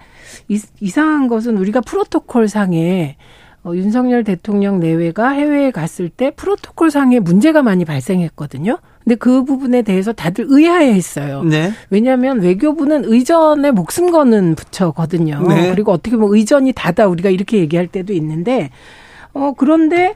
Speaker 4: 이, 이상한 것은 우리가 프로토콜 상에 어, 윤석열 대통령 내외가 해외에 갔을 때 프로토콜 상에 문제가 많이 발생했거든요. 근데 그 부분에 대해서 다들 의아해 했어요. 네. 왜냐하면 외교부는 의전에 목숨 거는 부처거든요. 네. 그리고 어떻게 보면 의전이 다다 우리가 이렇게 얘기할 때도 있는데, 어, 그런데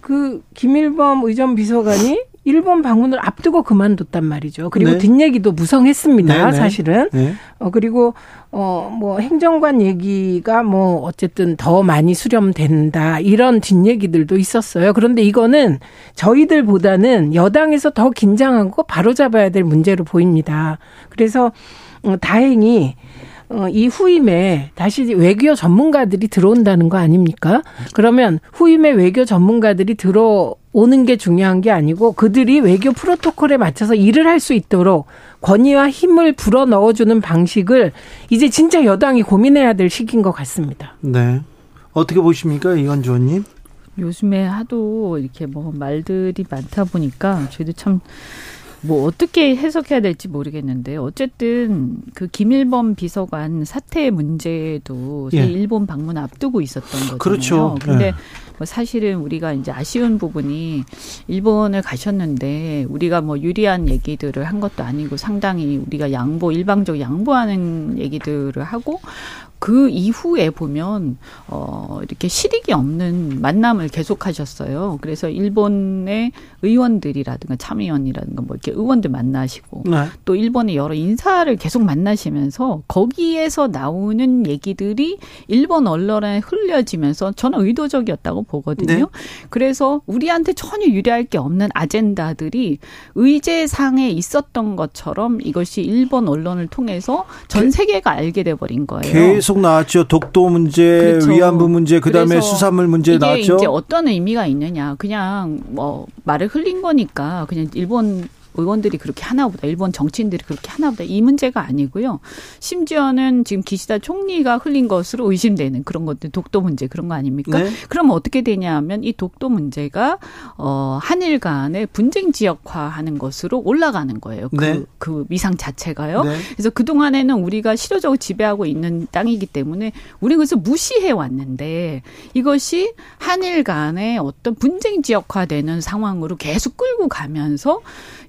Speaker 4: 그 김일범 의전 비서관이 일본 방문을 앞두고 그만뒀단 말이죠. 그리고 네. 뒷 얘기도 무성했습니다. 네, 네. 사실은. 네. 어 그리고 어뭐 행정관 얘기가 뭐 어쨌든 더 많이 수렴된다 이런 뒷 얘기들도 있었어요. 그런데 이거는 저희들보다는 여당에서 더 긴장하고 바로 잡아야 될 문제로 보입니다. 그래서 어, 다행히 어, 이 후임에 다시 외교 전문가들이 들어온다는 거 아닙니까? 그러면 후임에 외교 전문가들이 들어 오는 게 중요한 게 아니고 그들이 외교 프로토콜에 맞춰서 일을 할 수 있도록 권위와 힘을 불어 넣어주는 방식을 이제 진짜 여당이 고민해야 될 시기인 것 같습니다.
Speaker 1: 네. 어떻게 보십니까, 이건주 의원님?
Speaker 5: 요즘에 하도 이렇게 뭐 말들이 많다 보니까 저희도 참 뭐 어떻게 해석해야 될지 모르겠는데 어쨌든 그 김일범 비서관 사태 문제도 예. 일본 방문 앞두고 있었던 거잖아요.
Speaker 1: 그렇죠.
Speaker 5: 근데 예. 뭐 사실은 우리가 이제 아쉬운 부분이 일본을 가셨는데 우리가 뭐 유리한 얘기들을 한 것도 아니고 상당히 우리가 양보 일방적 양보하는 얘기들을 하고 그 이후에 보면 어 이렇게 실익이 없는 만남을 계속하셨어요. 그래서 일본의 의원들이라든가 참의원이라든가 뭐 이렇게 의원들 만나시고 네. 또 일본의 여러 인사를 계속 만나시면서 거기에서 나오는 얘기들이 일본 언론에 흘려지면서 저는 의도적이었다고 보거든요. 네. 그래서 우리한테 전혀 유리할 게 없는 아젠다들이 의제상에 있었던 것처럼 이것이 일본 언론을 통해서 전 세계가 알게 돼 버린 거예요.
Speaker 1: 계속 나왔죠. 독도 문제, 그렇죠. 위안부 문제, 그다음에 수산물 문제
Speaker 5: 이게
Speaker 1: 나왔죠.
Speaker 5: 이제 어떤 의미가 있느냐. 그냥 뭐 말을 흘린 거니까 그냥 일본 의원들이 그렇게 하나보다 일본 정치인들이 그렇게 하나보다 이 문제가 아니고요. 심지어는 지금 기시다 총리가 흘린 것으로 의심되는 그런 것들 독도 문제 그런 거 아닙니까? 네. 그럼 어떻게 되냐하면 이 독도 문제가 어 한일 간의 분쟁 지역화하는 것으로 올라가는 거예요. 그, 네. 그 미상 자체가요. 네. 그래서 그 동안에는 우리가 실효적으로 지배하고 있는 땅이기 때문에 우리 그래서 무시해 왔는데 이것이 한일 간의 어떤 분쟁 지역화되는 상황으로 계속 끌고 가면서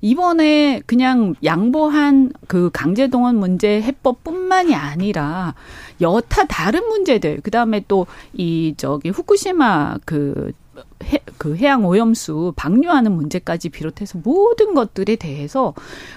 Speaker 5: 이 번에 그냥 양보한 그 강제동원 문제 해법뿐만이 아니라 여타 다른 문제들 그 다음에 또 이 저기 후쿠시마 그 해, 그 해양 오염수 방류하는 문제까지 비롯해서 모든 것들에 대해서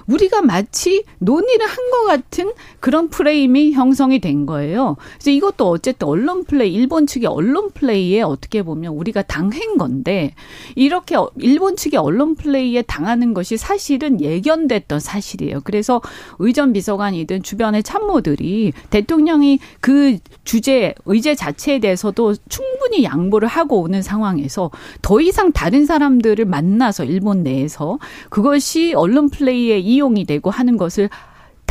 Speaker 5: 우리가 마치 논의를 한 것 같은 그런 프레임이 형성이 된 거예요. 그래서 이것도 어쨌든 언론 플레이, 일본 측의 언론 플레이에 어떻게 보면 우리가 당한 건데 이렇게 일본 측의 언론 플레이에 당하는 것이 사실은 예견됐던 사실이에요. 그래서 의전 비서관이든 주변의 참모들이 대통령이 그 주제, 의제 자체에 대해서도 충분히 양보를 하고 오는 상황에서 더 이상 다른 사람들을 만나서 일본 내에서 그것이 언론 플레이에 이용이 되고 하는 것을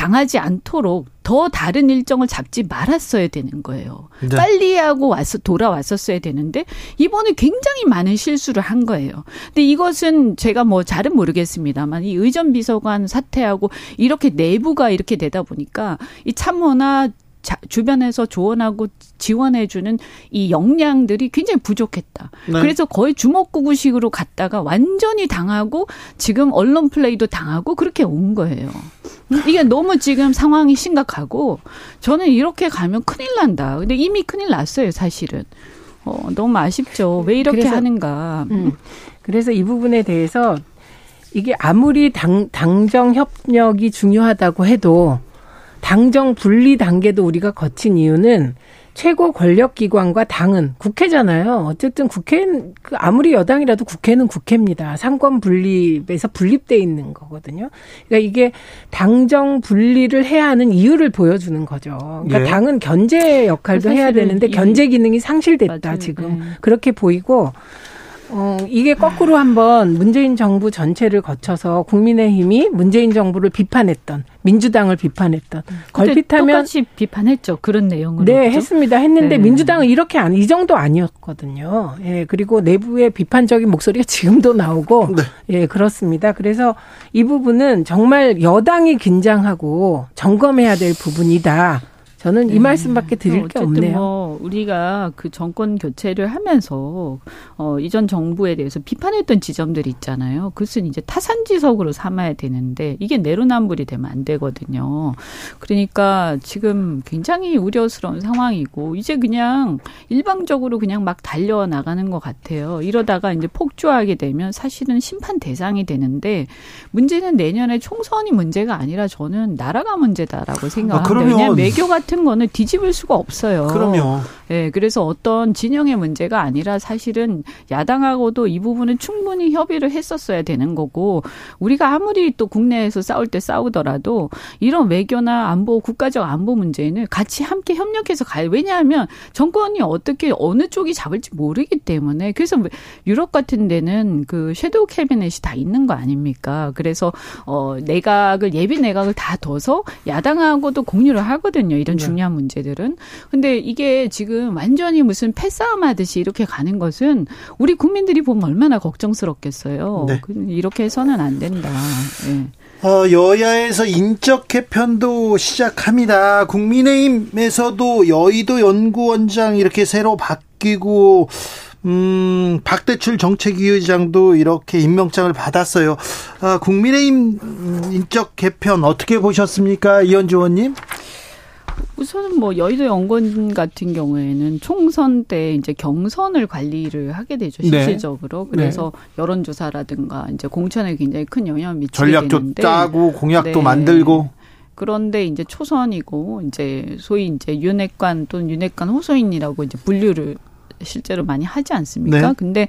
Speaker 5: 당하지 않도록 더 다른 일정을 잡지 말았어야 되는 거예요. 네. 빨리 하고 와서 돌아왔었어야 되는데 이번에 굉장히 많은 실수를 한 거예요. 근데 이것은 제가 뭐 잘은 모르겠습니다만 이 의전 비서관 사태하고 이렇게 내부가 이렇게 되다 보니까 이 참모나 자, 주변에서 조언하고 지원해주는 이 역량들이 굉장히 부족했다. 네. 그래서 거의 주먹구구식으로 갔다가 완전히 당하고 지금 언론 플레이도 당하고 그렇게 온 거예요. 이게 너무 지금 상황이 심각하고 저는 이렇게 가면 큰일 난다. 근데 이미 큰일 났어요, 사실은. 어, 너무 아쉽죠. 왜 이렇게 그래서, 하는가. 음,
Speaker 4: 그래서 이 부분에 대해서 이게 아무리 당, 당정 협력이 중요하다고 해도 당정 분리 단계도 우리가 거친 이유는 최고 권력 기관과 당은 국회잖아요. 어쨌든 국회는 그 아무리 여당이라도 국회는 국회입니다. 상권 분립에서 분립돼 있는 거거든요. 그러니까 이게 당정 분리를 해야 하는 이유를 보여주는 거죠. 그러니까 예. 당은 견제 역할도 해야 되는데 견제 기능이 상실됐다 맞아요. 지금 네. 그렇게 보이고 어, 이게 거꾸로 한번 문재인 정부 전체를 거쳐서 국민의힘이 문재인 정부를 비판했던 민주당을 비판했던.
Speaker 5: 걸핏하면 똑같이 비판했죠. 그런 내용으로.
Speaker 4: 네 그렇죠? 했습니다. 했는데 네. 민주당은 이렇게 안 이 정도 아니었거든요. 예 그리고 내부의 비판적인 목소리가 지금도 나오고 네. 예 그렇습니다. 그래서 이 부분은 정말 여당이 긴장하고 점검해야 될 부분이다 저는 이 네. 말씀밖에 드릴 게 없네요.
Speaker 5: 뭐 우리가 그 정권 교체를 하면서 어 이전 정부에 대해서 비판했던 지점들이 있잖아요. 그것은 이제 타산지석으로 삼아야 되는데 이게 내로남불이 되면 안 되거든요. 그러니까 지금 굉장히 우려스러운 상황이고 이제 그냥 일방적으로 그냥 막 달려 나가는 것 같아요. 이러다가 이제 폭주하게 되면 사실은 심판 대상이 되는데 문제는 내년에 총선이 문제가 아니라 저는 나라가 문제다라고 생각합니다. 아, 왜냐하면 외교 같은 거는 뒤집을 수가 없어요.
Speaker 1: 그럼요.
Speaker 5: 예, 네, 그래서 어떤 진영의 문제가 아니라 사실은 야당하고도 이 부분은 충분히 협의를 했었어야 되는 거고 우리가 아무리 또 국내에서 싸울 때 싸우더라도 이런 외교나 안보 국가적 안보 문제는 같이 함께 협력해서 가요. 왜냐하면 정권이 어떻게 어느 쪽이 잡을지 모르기 때문에 그래서 유럽 같은 데는 그 섀도우 캐비넷이 다 있는 거 아닙니까? 그래서 어 내각을 예비 내각을 다 둬서 야당하고도 공유를 하거든요. 이런 네. 중요한 문제들은. 근데 이게 지금 완전히 무슨 패싸움 하듯이 이렇게 가는 것은 우리 국민들이 보면 얼마나 걱정스럽겠어요. 네. 그 이렇게 해서는 안 된다. 네.
Speaker 1: 어, 여야에서 인적 개편도 시작합니다. 국민의힘에서도 여의도 연구원장 이렇게 새로 바뀌고 음, 박대출 정책위 의장도 이렇게 임명장을 받았어요. 아, 국민의힘 인적 개편 어떻게 보셨습니까? 이현주 의원님?
Speaker 5: 우선은 뭐 여의도 연구원 같은 경우에는 총선 때 이제 경선을 관리를 하게 되죠 네. 실질적으로 네. 그래서 네. 여론조사라든가 이제 공천에 굉장히 큰 영향을 미치게
Speaker 1: 전략도
Speaker 5: 되는데
Speaker 1: 짜고 공약도 네. 만들고
Speaker 5: 그런데 이제 초선이고 이제 소위 이제 윤핵관 또는 윤핵관 호소인이라고 이제 분류를 실제로 많이 하지 않습니까? 네. 근데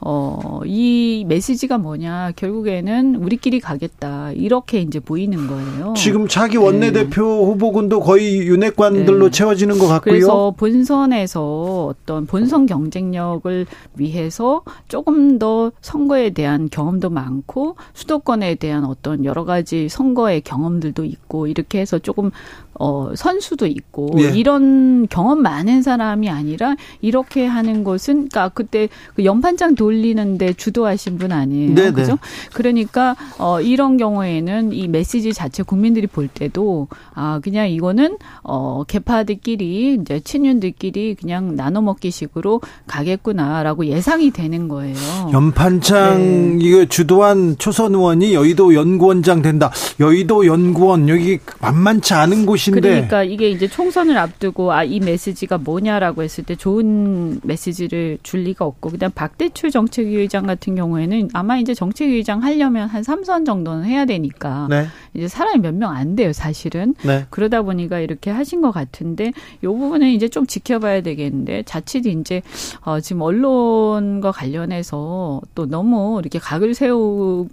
Speaker 5: 어, 이 메시지가 뭐냐? 결국에는 우리끼리 가겠다. 이렇게 이제 보이는 거예요.
Speaker 1: 지금 자기 원내대표 네. 후보군도 거의 윤핵관들로 네. 채워지는 것 같고요.
Speaker 5: 그래서 본선에서 어떤 본선 경쟁력을 위해서 조금 더 선거에 대한 경험도 많고 수도권에 대한 어떤 여러 가지 선거의 경험들도 있고 이렇게 해서 조금 어, 선수도 있고 예. 이런 경험 많은 사람이 아니라 이렇게 하는 것은 그러니까 그때 그 연판장 돌리는데 주도하신 분 아니에요. 네네. 그죠? 그러니까 어, 이런 경우에는 이 메시지 자체 국민들이 볼 때도 아 그냥 이거는 어, 개파들끼리 이제 친윤들끼리 그냥 나눠 먹기식으로 가겠구나라고 예상이 되는 거예요.
Speaker 1: 연판장 네. 이거 주도한 초선 의원이 여의도 연구원장 된다. 여의도 연구원 여기 만만치 않은 곳이 것인데.
Speaker 5: 그러니까 이게 이제 총선을 앞두고 아 이 메시지가 뭐냐라고 했을 때 좋은 메시지를 줄 리가 없고 그다음 박대출 정책위 의장 같은 경우에는 아마 이제 정책위 의장 하려면 한 3선 정도는 해야 되니까 네. 이제 사람이 몇 명 안 돼요, 사실은. 네. 그러다 보니까 이렇게 하신 것 같은데 요 부분은 이제 좀 지켜봐야 되겠는데 자칫 이제 어 지금 언론과 관련해서 또 너무 이렇게 각을 세우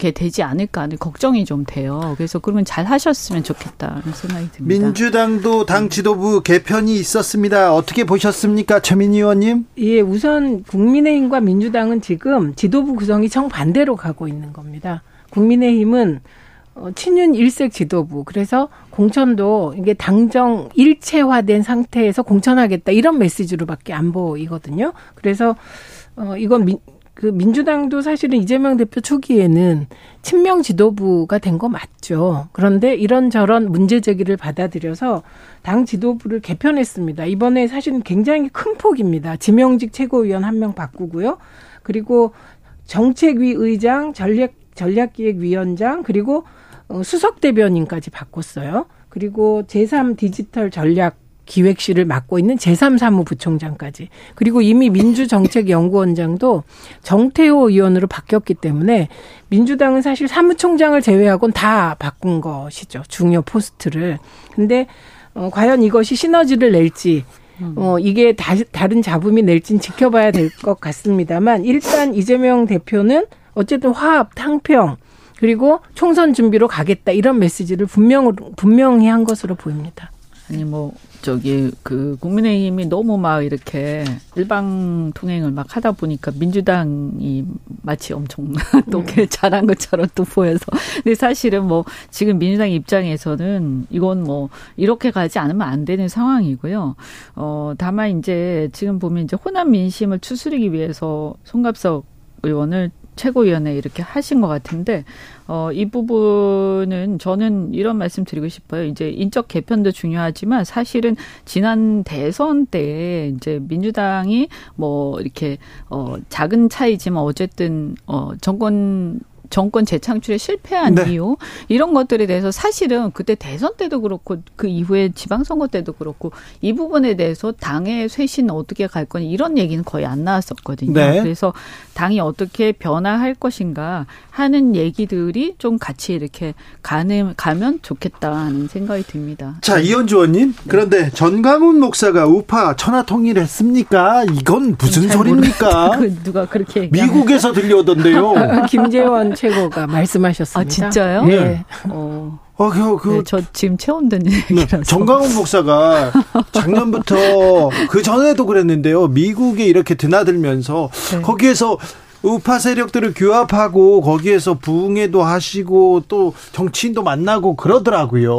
Speaker 5: 고게 되지 않을까 하는 걱정이 좀 돼요. 그래서 그러면 잘 하셨으면 좋겠다는 생각이 듭니다.
Speaker 1: 민주당도 당 지도부 개편이 있었습니다. 어떻게 보셨습니까, 최민희 의원님?
Speaker 4: 예, 우선 국민의힘과 민주당은 지금 지도부 구성이 정반대로 가고 있는 겁니다. 국민의힘은 어, 친윤 일색 지도부 그래서 공천도 이게 당정 일체화된 상태에서 공천하겠다 이런 메시지로밖에 안 보이거든요. 그래서 어 이건 민, 그 민주당도 사실은 이재명 대표 초기에는 친명 지도부가 된 거 맞죠. 그런데 이런저런 문제 제기를 받아들여서 당 지도부를 개편했습니다. 이번에 사실은 굉장히 큰 폭입니다. 지명직 최고위원 한 명 바꾸고요. 그리고 정책위 의장, 전략 전략기획위원장 그리고 어, 수석 대변인까지 바꿨어요. 그리고 제3 디지털 전략 기획실을 맡고 있는 제3사무부총장까지. 그리고 이미 민주정책연구원장도 정태호 의원으로 바뀌었기 때문에 민주당은 사실 사무총장을 제외하고는 다 바꾼 것이죠. 중요 포스트를. 근데 어, 과연 이것이 시너지를 낼지 어, 이게 다, 다른 잡음이 낼진 지켜봐야 될 것 같습니다만 일단 이재명 대표는 어쨌든 화합, 탕평 그리고 총선 준비로 가겠다 이런 메시지를 분명 분명히 한 것으로 보입니다.
Speaker 5: 아니 뭐 저기 그 국민의힘이 너무 막 이렇게 일방 통행을 막 하다 보니까 민주당이 마치 엄청 또 네. 잘한 것처럼 또 보여서 근데 사실은 뭐 지금 민주당 입장에서는 이건 뭐 이렇게 가지 않으면 안 되는 상황이고요. 어 다만 이제 지금 보면 이제 호남 민심을 추스르기 위해서 송갑석 의원을 최고위원회 이렇게 하신 것 같은데 어, 이 부분은 저는 이런 말씀 드리고 싶어요. 이제 인적 개편도 중요하지만 사실은 지난 대선 때 이제 민주당이 뭐 이렇게 어 작은 차이지만 어쨌든 어 정권 정권 재창출에 실패한 네. 이유 이런 것들에 대해서 사실은 그때 대선 때도 그렇고 그 이후에 지방선거 때도 그렇고 이 부분에 대해서 당의 쇄신 어떻게 갈 거니 이런 얘기는 거의 안 나왔었거든요. 네. 그래서 당이 어떻게 변화할 것인가 하는 얘기들이 좀 같이 이렇게 가는 가면 좋겠다 하는 생각이 듭니다.
Speaker 1: 자 이현주 의원님 네. 그런데 전광훈 목사가 우파 천하 통일했습니까? 이건 무슨 소리입니까?
Speaker 5: 그 누가 그렇게
Speaker 1: 미국에서 들려오던데요.
Speaker 4: 김재원 최고가 말씀하셨습니다.
Speaker 5: 아 진짜요?
Speaker 1: 네. 어. 어, 그, 그. 네,
Speaker 5: 저 지금 체험 듣는 네, 얘기라서.
Speaker 1: 정광훈 목사가 작년부터 그 전에도 그랬는데요. 미국에 이렇게 드나들면서 네. 거기에서 우파 세력들을 규합하고 거기에서 부흥회도 하시고 또 정치인도 만나고 그러더라고요.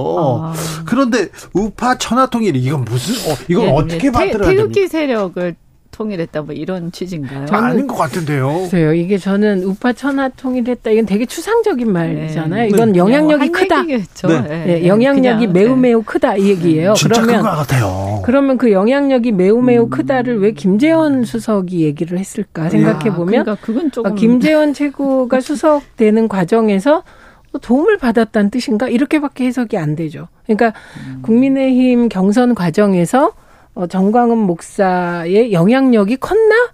Speaker 1: 아. 그런데 우파 천하통일 이건 무슨 어, 이건 네, 어떻게 네. 받들어야 됩니까?
Speaker 5: 태극기 세력을 통일했다 뭐 이런 취지인가요?
Speaker 1: 저는, 아닌 것 같은데요.
Speaker 4: 그래요. 이게 저는 우파 천하 통일했다. 이건 되게 추상적인 말이잖아요. 네. 이건 네. 영향력이 뭐 크다. 네. 네. 영향력이 매우 네. 매우 크다 이 얘기예요.
Speaker 1: 그러면 같아요.
Speaker 4: 그러면 그 영향력이 매우 매우 음. 크다를 왜 김재원 수석이 얘기를 했을까 생각해 보면
Speaker 5: 그러니까 그건 조금
Speaker 4: 아, 김재원 최고가 수석 되는 과정에서 도움을 받았다는 뜻인가 이렇게밖에 해석이 안 되죠. 그러니까 음. 국민의힘 경선 과정에서 어, 정광훈 목사의 영향력이 컸나?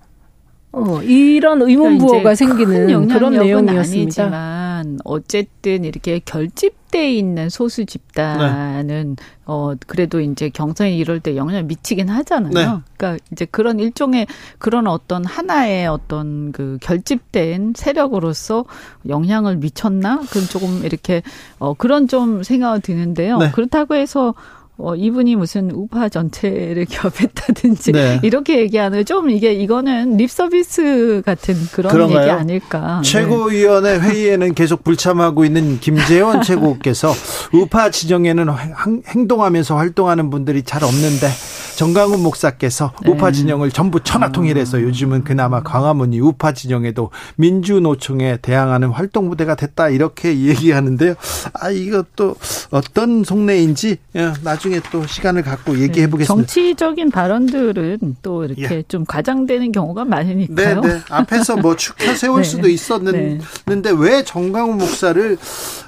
Speaker 4: 어, 이런 의문 부호가 그러니까 생기는 그런 내용이었습니다.
Speaker 5: 아니지만 어쨌든 이렇게 결집돼 있는 소수 집단은 네. 어 그래도 이제 경선이 이럴 때 영향을 미치긴 하잖아요. 네. 그러니까 이제 그런 일종의 그런 어떤 하나의 어떤 그 결집된 세력으로서 영향을 미쳤나? 그건 조금 이렇게 어 그런 좀 생각이 드는데요. 네. 그렇다고 해서 어, 이분이 무슨 우파 전체를 기업했다든지 네. 이렇게 얘기하는 좀 이게 이거는 립 서비스 같은 그런 그런가요? 얘기 아닐까.
Speaker 1: 네. 최고위원회 회의에는 계속 불참하고 있는 김재원 최고께서 우파 지정에는 행동하면서 활동하는 분들이 잘 없는데 정강훈 목사께서 네. 우파 진영을 전부 천하통일해서 아. 요즘은 그나마 광화문이 우파 진영에도 민주노총에 대항하는 활동 무대가 됐다 이렇게 얘기하는데요. 아 이것도 어떤 속내인지 예, 나중에 또 시간을 갖고 얘기해 네. 보겠습니다.
Speaker 5: 정치적인 발언들은 또 이렇게 예. 좀 과장되는 경우가 많으니까요.
Speaker 1: 네, 네. 앞에서 뭐 축혀 세울 네. 수도 있었는데 네. 왜 정강훈 목사를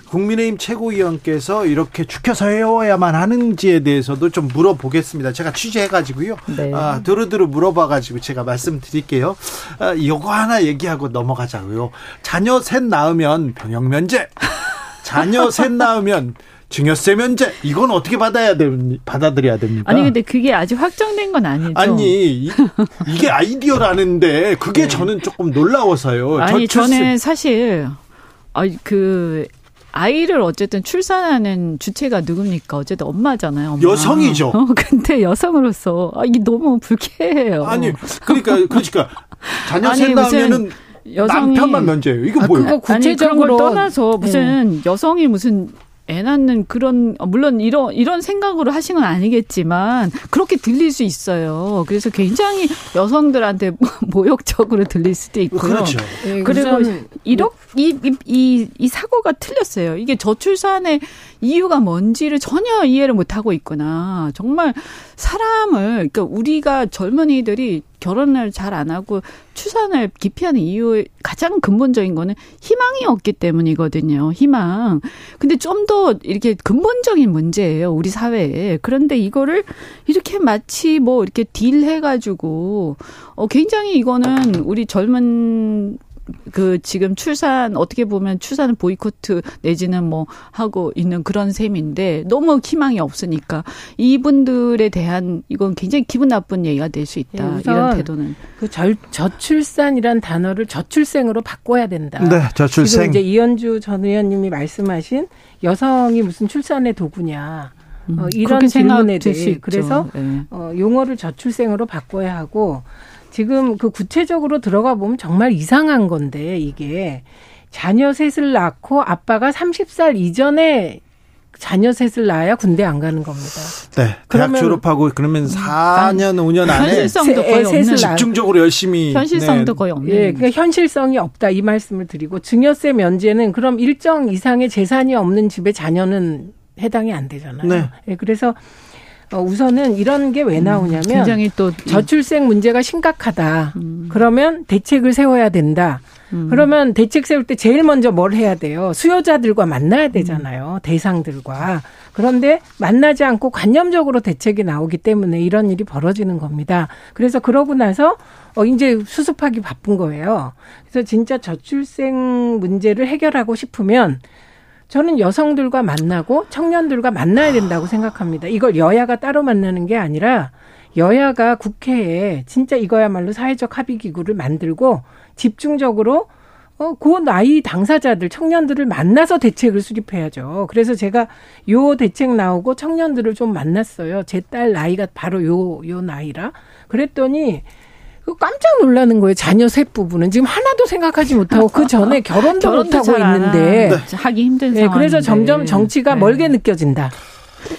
Speaker 1: 국민의힘 최고위원께서 이렇게 죽혀서 해야만 하는지에 대해서도 좀 물어보겠습니다. 제가 취재해가지고요. 네. 아, 두루두루 물어봐가지고 제가 말씀드릴게요. 아, 이거 하나 얘기하고 넘어가자고요. 자녀 셋 낳으면 병역 면제. 자녀 셋 낳으면 증여세 면제 이건 어떻게 받아야 됩 받아들여야 됩니까?
Speaker 5: 아니 근데 그게 아직 확정된 건 아니죠.
Speaker 1: 아니 이, 게 아이디어라는데 그게 네. 저는 조금 놀라워서요.
Speaker 5: 아니 저 는 사실 아그 아이를 어쨌든 출산하는 주체가 누굽니까? 어쨌든 엄마잖아요. 엄마.
Speaker 1: 여성이죠.
Speaker 5: 어, 근데 여성으로서 아, 이게 너무 불쾌해요.
Speaker 1: 아니, 그러니까 그러니까 자녀 셋 낳으면은 여성이, 남편만 면제예요. 이거 아, 뭐예요? 그거
Speaker 5: 구체적으로 아니, 그런 걸 떠나서 무슨 네. 여성이 무슨 애 낳는 그런 어, 물론 이런 이런 생각으로 하신 건 아니겠지만 그렇게 들릴 수 있어요. 그래서 굉장히 여성들한테 모욕적으로 들릴 수도 있고요.
Speaker 1: 그렇죠.
Speaker 5: 네, 그리고 이렇게 이이 이, 이 사고가 틀렸어요. 이게 저출산의 이유가 뭔지를 전혀 이해를 못 하고 있구나. 정말 사람을 그러니까 우리가 젊은이들이 결혼을 잘 안 하고 출산을 기피하는 이유 가장 근본적인 거는 희망이 없기 때문이거든요. 희망. 근데 좀 더 이렇게 근본적인 문제예요. 우리 사회에. 그런데 이거를 이렇게 마치 뭐 이렇게 딜 해가지고 어 굉장히 이거는 우리 젊은 그 지금 출산 어떻게 보면 출산은 보이코트 내지는 뭐 하고 있는 그런 셈인데 너무 희망이 없으니까 이분들에 대한 이건 굉장히 기분 나쁜 얘기가 될 수 있다. 네, 이런 태도는
Speaker 4: 그 절, 저출산이란 단어를 저출생으로 바꿔야 된다.
Speaker 1: 네, 저출생.
Speaker 4: 지금 이제 이현주 전 의원님이 말씀하신 여성이 무슨 출산의 도구냐. 음, 어, 이런 질문에 대해 그래서 네. 어, 용어를 저출생으로 바꿔야 하고 지금 그 구체적으로 들어가 보면 정말 이상한 건데 이게 자녀 셋을 낳고 아빠가 30살 이전에 자녀 셋을 낳아야 군대 안 가는 겁니다.
Speaker 1: 네. 대학 졸업하고 그러면 4년, 5년 안에
Speaker 5: 현실성도 거의 없는
Speaker 1: 집중적으로 열심히
Speaker 5: 현실성도 네. 거의 없는.
Speaker 4: 예, 그러니까 현실성이 없다 이 말씀을 드리고 증여세 면제는 그럼 일정 이상의 재산이 없는 집의 자녀는 해당이 안 되잖아요. 네. 예, 그래서 어, 우선은 이런 게 왜 나오냐면 음,
Speaker 5: 굉장히 또
Speaker 4: 저출생 문제가 심각하다. 음. 그러면 대책을 세워야 된다. 음. 그러면 대책 세울 때 제일 먼저 뭘 해야 돼요? 수요자들과 만나야 되잖아요. 음. 대상들과. 그런데 만나지 않고 관념적으로 대책이 나오기 때문에 이런 일이 벌어지는 겁니다. 그래서 그러고 나서 어 이제 수습하기 바쁜 거예요. 그래서 진짜 저출생 문제를 해결하고 싶으면 저는 여성들과 만나고 청년들과 만나야 된다고 생각합니다. 이걸 여야가 따로 만나는 게 아니라 여야가 국회에 진짜 이거야말로 사회적 합의 기구를 만들고 집중적으로 어, 그 나이 당사자들, 청년들을 만나서 대책을 수립해야죠. 그래서 제가 요 대책 나오고 청년들을 좀 만났어요. 제 딸 나이가 바로 요, 요 나이라. 그랬더니 그 깜짝 놀라는 거예요. 자녀 셋 부부는 지금 하나도 생각하지 못하고 그 전에 결혼도, 결혼도 못하고 있는데
Speaker 5: 네. 하기 힘든 상황.
Speaker 4: 네, 그래서 점점 정치가 네. 멀게 느껴진다.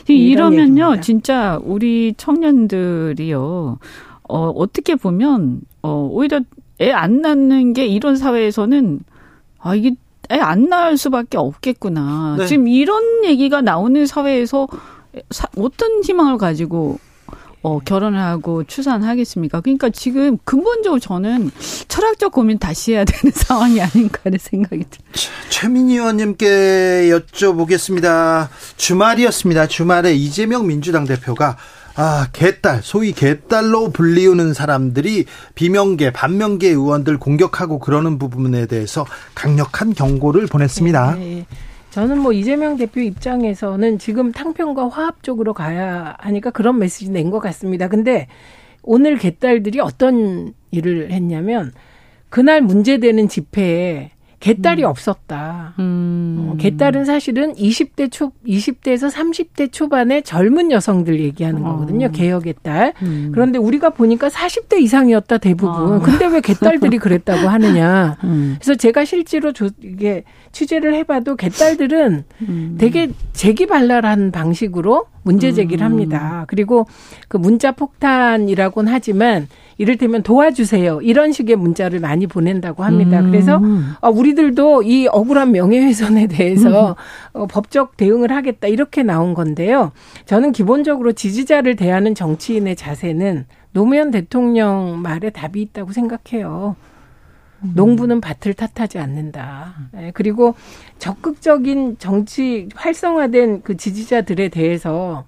Speaker 5: 이러면요, 진짜 우리 청년들이요, 어, 어떻게 보면, 어, 오히려 애 안 낳는 게 이런 사회에서는, 아, 이게 애 안 낳을 수밖에 없겠구나. 네. 지금 이런 얘기가 나오는 사회에서 어떤 희망을 가지고 어, 결혼을 하고 출산하겠습니까? 그러니까 지금 근본적으로 저는 철학적 고민 다시 해야 되는 상황이 아닌가라는 생각이 듭니다.
Speaker 1: 최민희 의원님께 여쭤보겠습니다. 주말이었습니다. 주말에 이재명 민주당 대표가 아, 개딸, 소위 개딸로 불리우는 사람들이 비명계, 반명계 의원들 공격하고 그러는 부분에 대해서 강력한 경고를 보냈습니다. 네. 네.
Speaker 4: 저는 뭐 이재명 대표 입장에서는 지금 탕평과 화합 쪽으로 가야 하니까 그런 메시지 낸 것 같습니다. 근데 오늘 개딸들이 어떤 일을 했냐면 그날 문제되는 집회에 개딸이 음. 없었다. 음. 어, 개딸은 사실은 20대 초 20대에서 30대 초반의 젊은 여성들 얘기하는 어. 거거든요. 어. 개혁의 딸. 음. 그런데 우리가 보니까 40대 이상이었다 대부분. 어. 근데 왜 개딸들이 그랬다고 하느냐. 음. 그래서 제가 실제로 조, 이게 취재를 해봐도 개딸들은 음. 되게 재기발랄한 방식으로 문제 제기를 음. 합니다. 그리고 그 문자 폭탄이라고는 하지만 이를테면 도와주세요. 이런 식의 문자를 많이 보낸다고 합니다. 음. 그래서 어, 우리들도 이 억울한 명예훼손에 대해서 음. 어, 법적 대응을 하겠다. 이렇게 나온 건데요. 저는 기본적으로 지지자를 대하는 정치인의 자세는 노무현 대통령 말에 답이 있다고 생각해요. 음. 농부는 밭을 탓하지 않는다. 네, 그리고 적극적인 정치 활성화된 그 지지자들에 대해서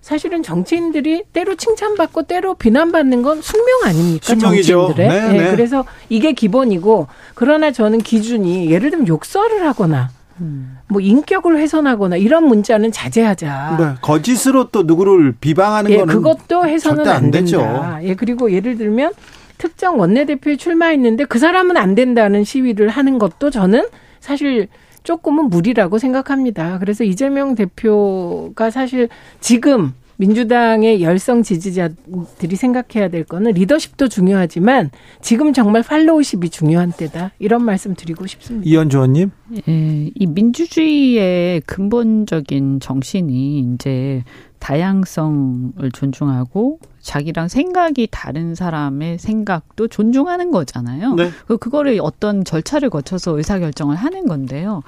Speaker 4: 사실은 정치인들이 때로 칭찬받고 때로 비난받는 건 숙명 아닙니까?
Speaker 1: 숙명이죠. 정치인들의.
Speaker 4: 네, 네. 네, 그래서 이게 기본이고 그러나 저는 기준이 예를 들면 욕설을 하거나 음. 뭐 인격을 훼손하거나 이런 문자는 자제하자.
Speaker 1: 네, 거짓으로 또 누구를 비방하는
Speaker 4: 예,
Speaker 1: 거는
Speaker 4: 그것도 해서는 안, 안 된다. 예, 그리고 예를 들면 특정 원내대표에 출마했는데 그 사람은 안 된다는 시위를 하는 것도 저는 사실 조금은 무리라고 생각합니다. 그래서 이재명 대표가 사실 지금 민주당의 열성 지지자들이 생각해야 될 거는 리더십도 중요하지만 지금 정말 팔로우십이 중요한 때다. 이런 말씀 드리고 싶습니다.
Speaker 1: 이현주 의원님.
Speaker 5: 예, 이 민주주의의 근본적인 정신이 이제 다양성을 존중하고 자기랑 생각이 다른 사람의 생각도 존중하는 거잖아요. 네. 그 그거를 어떤 절차를 거쳐서 의사 결정을 하는 건데요.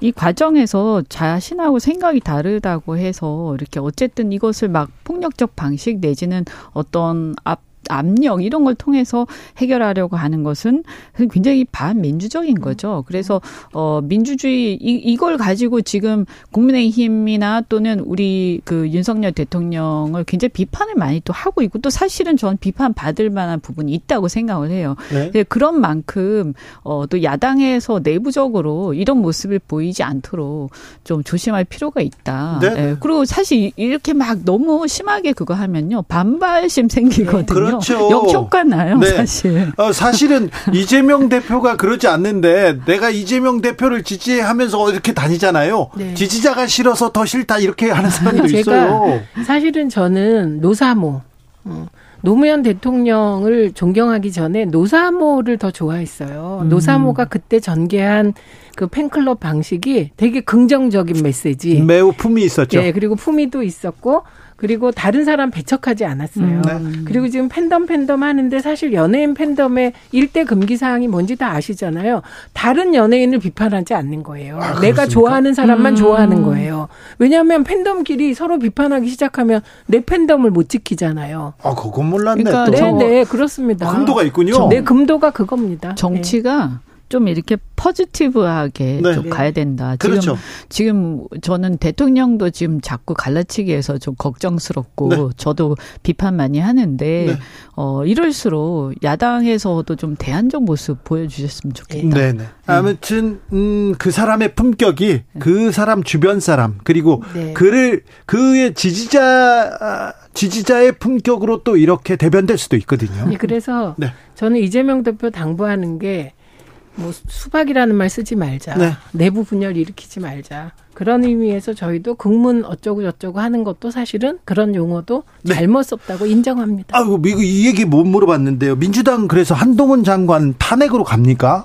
Speaker 5: 이 과정에서 자신하고 생각이 다르다고 해서 이렇게 어쨌든 이것을 막 폭력적 방식 내지는 어떤 앞 압력 이런 걸 통해서 해결하려고 하는 것은 굉장히 반민주적인 거죠. 그래서 어 민주주의 이, 이걸 가지고 지금 국민의힘이나 또는 우리 그 윤석열 대통령을 굉장히 비판을 많이 또 하고 있고 또 사실은 전 비판 받을 만한 부분이 있다고 생각을 해요. 네. 그런 만큼 어또 야당에서 내부적으로 이런 모습을 보이지 않도록 좀 조심할 필요가 있다. 네. 네. 그리고 사실 이렇게 막 너무 심하게 그거 하면요 반발심 생기거든요. 그렇죠. 역효과 나요, 네. 사실.
Speaker 1: 어, 사실은 이재명 대표가 그러지 않는데 내가 이재명 대표를 지지하면서 이렇게 다니잖아요. 네. 지지자가 싫어서 더 싫다 이렇게 하는 사람도 있어요.
Speaker 4: 사실은 저는 노사모 어, 노무현 대통령을 존경하기 전에 노사모를 더 좋아했어요. 음. 노사모가 그때 전개한 그 팬클럽 방식이 되게 긍정적인 메시지.
Speaker 1: 매우 품이 있었죠.
Speaker 4: 네, 그리고 품위도 있었고 그리고 다른 사람 배척하지 않았어요. 음, 네. 그리고 지금 팬덤 팬덤 하는데 사실 연예인 팬덤의 일대 금기 사항이 뭔지 다 아시잖아요. 다른 연예인을 비판하지 않는 거예요. 아, 내가 좋아하는 사람만 음. 좋아하는 거예요. 왜냐하면 팬덤끼리 서로 비판하기 시작하면 내 팬덤을 못 지키잖아요.
Speaker 1: 아, 그건 몰랐네.
Speaker 4: 그러니까 네, 네, 그렇습니다.
Speaker 1: 금도가 있군요.
Speaker 4: 네, 금도가 그겁니다.
Speaker 5: 정치가 네. 좀 이렇게 퍼지티브하게 네. 좀 가야 된다. 지금 그렇죠. 지금 저는 대통령도 지금 자꾸 갈라치기해서 좀 걱정스럽고 네. 저도 비판 많이 하는데 네. 어 이럴수록 야당에서도 좀 대안적 모습 보여주셨으면 좋겠다.
Speaker 1: 네네. 네. 아무튼 음, 그 사람의 품격이 네. 그 사람 주변 사람 그리고 네. 그를 그의 지지자 지지자의 품격으로 또 이렇게 대변될 수도 있거든요.
Speaker 4: 그래서 저는 이재명 대표 당부하는 게 뭐 수박이라는 말 쓰지 말자. 네. 내부 분열 일으키지 말자. 그런 의미에서 저희도 국문 어쩌고 저쩌고 하는 것도 사실은 그런 용어도 네. 잘못 썼다고 인정합니다.
Speaker 1: 아이고 미국 이 얘기 못 물어봤는데요. 민주당 그래서 한동훈 장관 탄핵으로 갑니까?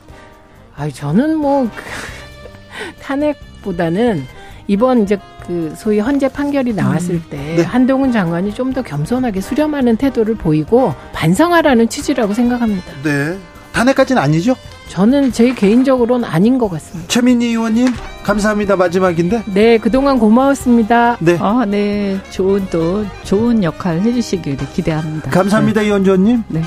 Speaker 4: 아, 저는 뭐 탄핵보다는 이번 이제 그 소위 헌재 판결이 나왔을 음. 때 네. 한동훈 장관이 좀 더 겸손하게 수렴하는 태도를 보이고 반성하라는 취지라고 생각합니다.
Speaker 1: 네. 탄핵까지는 아니죠?
Speaker 4: 저는 제 개인적으로는 아닌 것 같습니다.
Speaker 1: 최민희 의원님 감사합니다. 마지막인데.
Speaker 4: 네, 그동안 고마웠습니다.
Speaker 5: 네. 아, 네. 좋은 또 좋은 역할 해주시길 기대합니다.
Speaker 1: 감사합니다, 네. 이원주님. 네.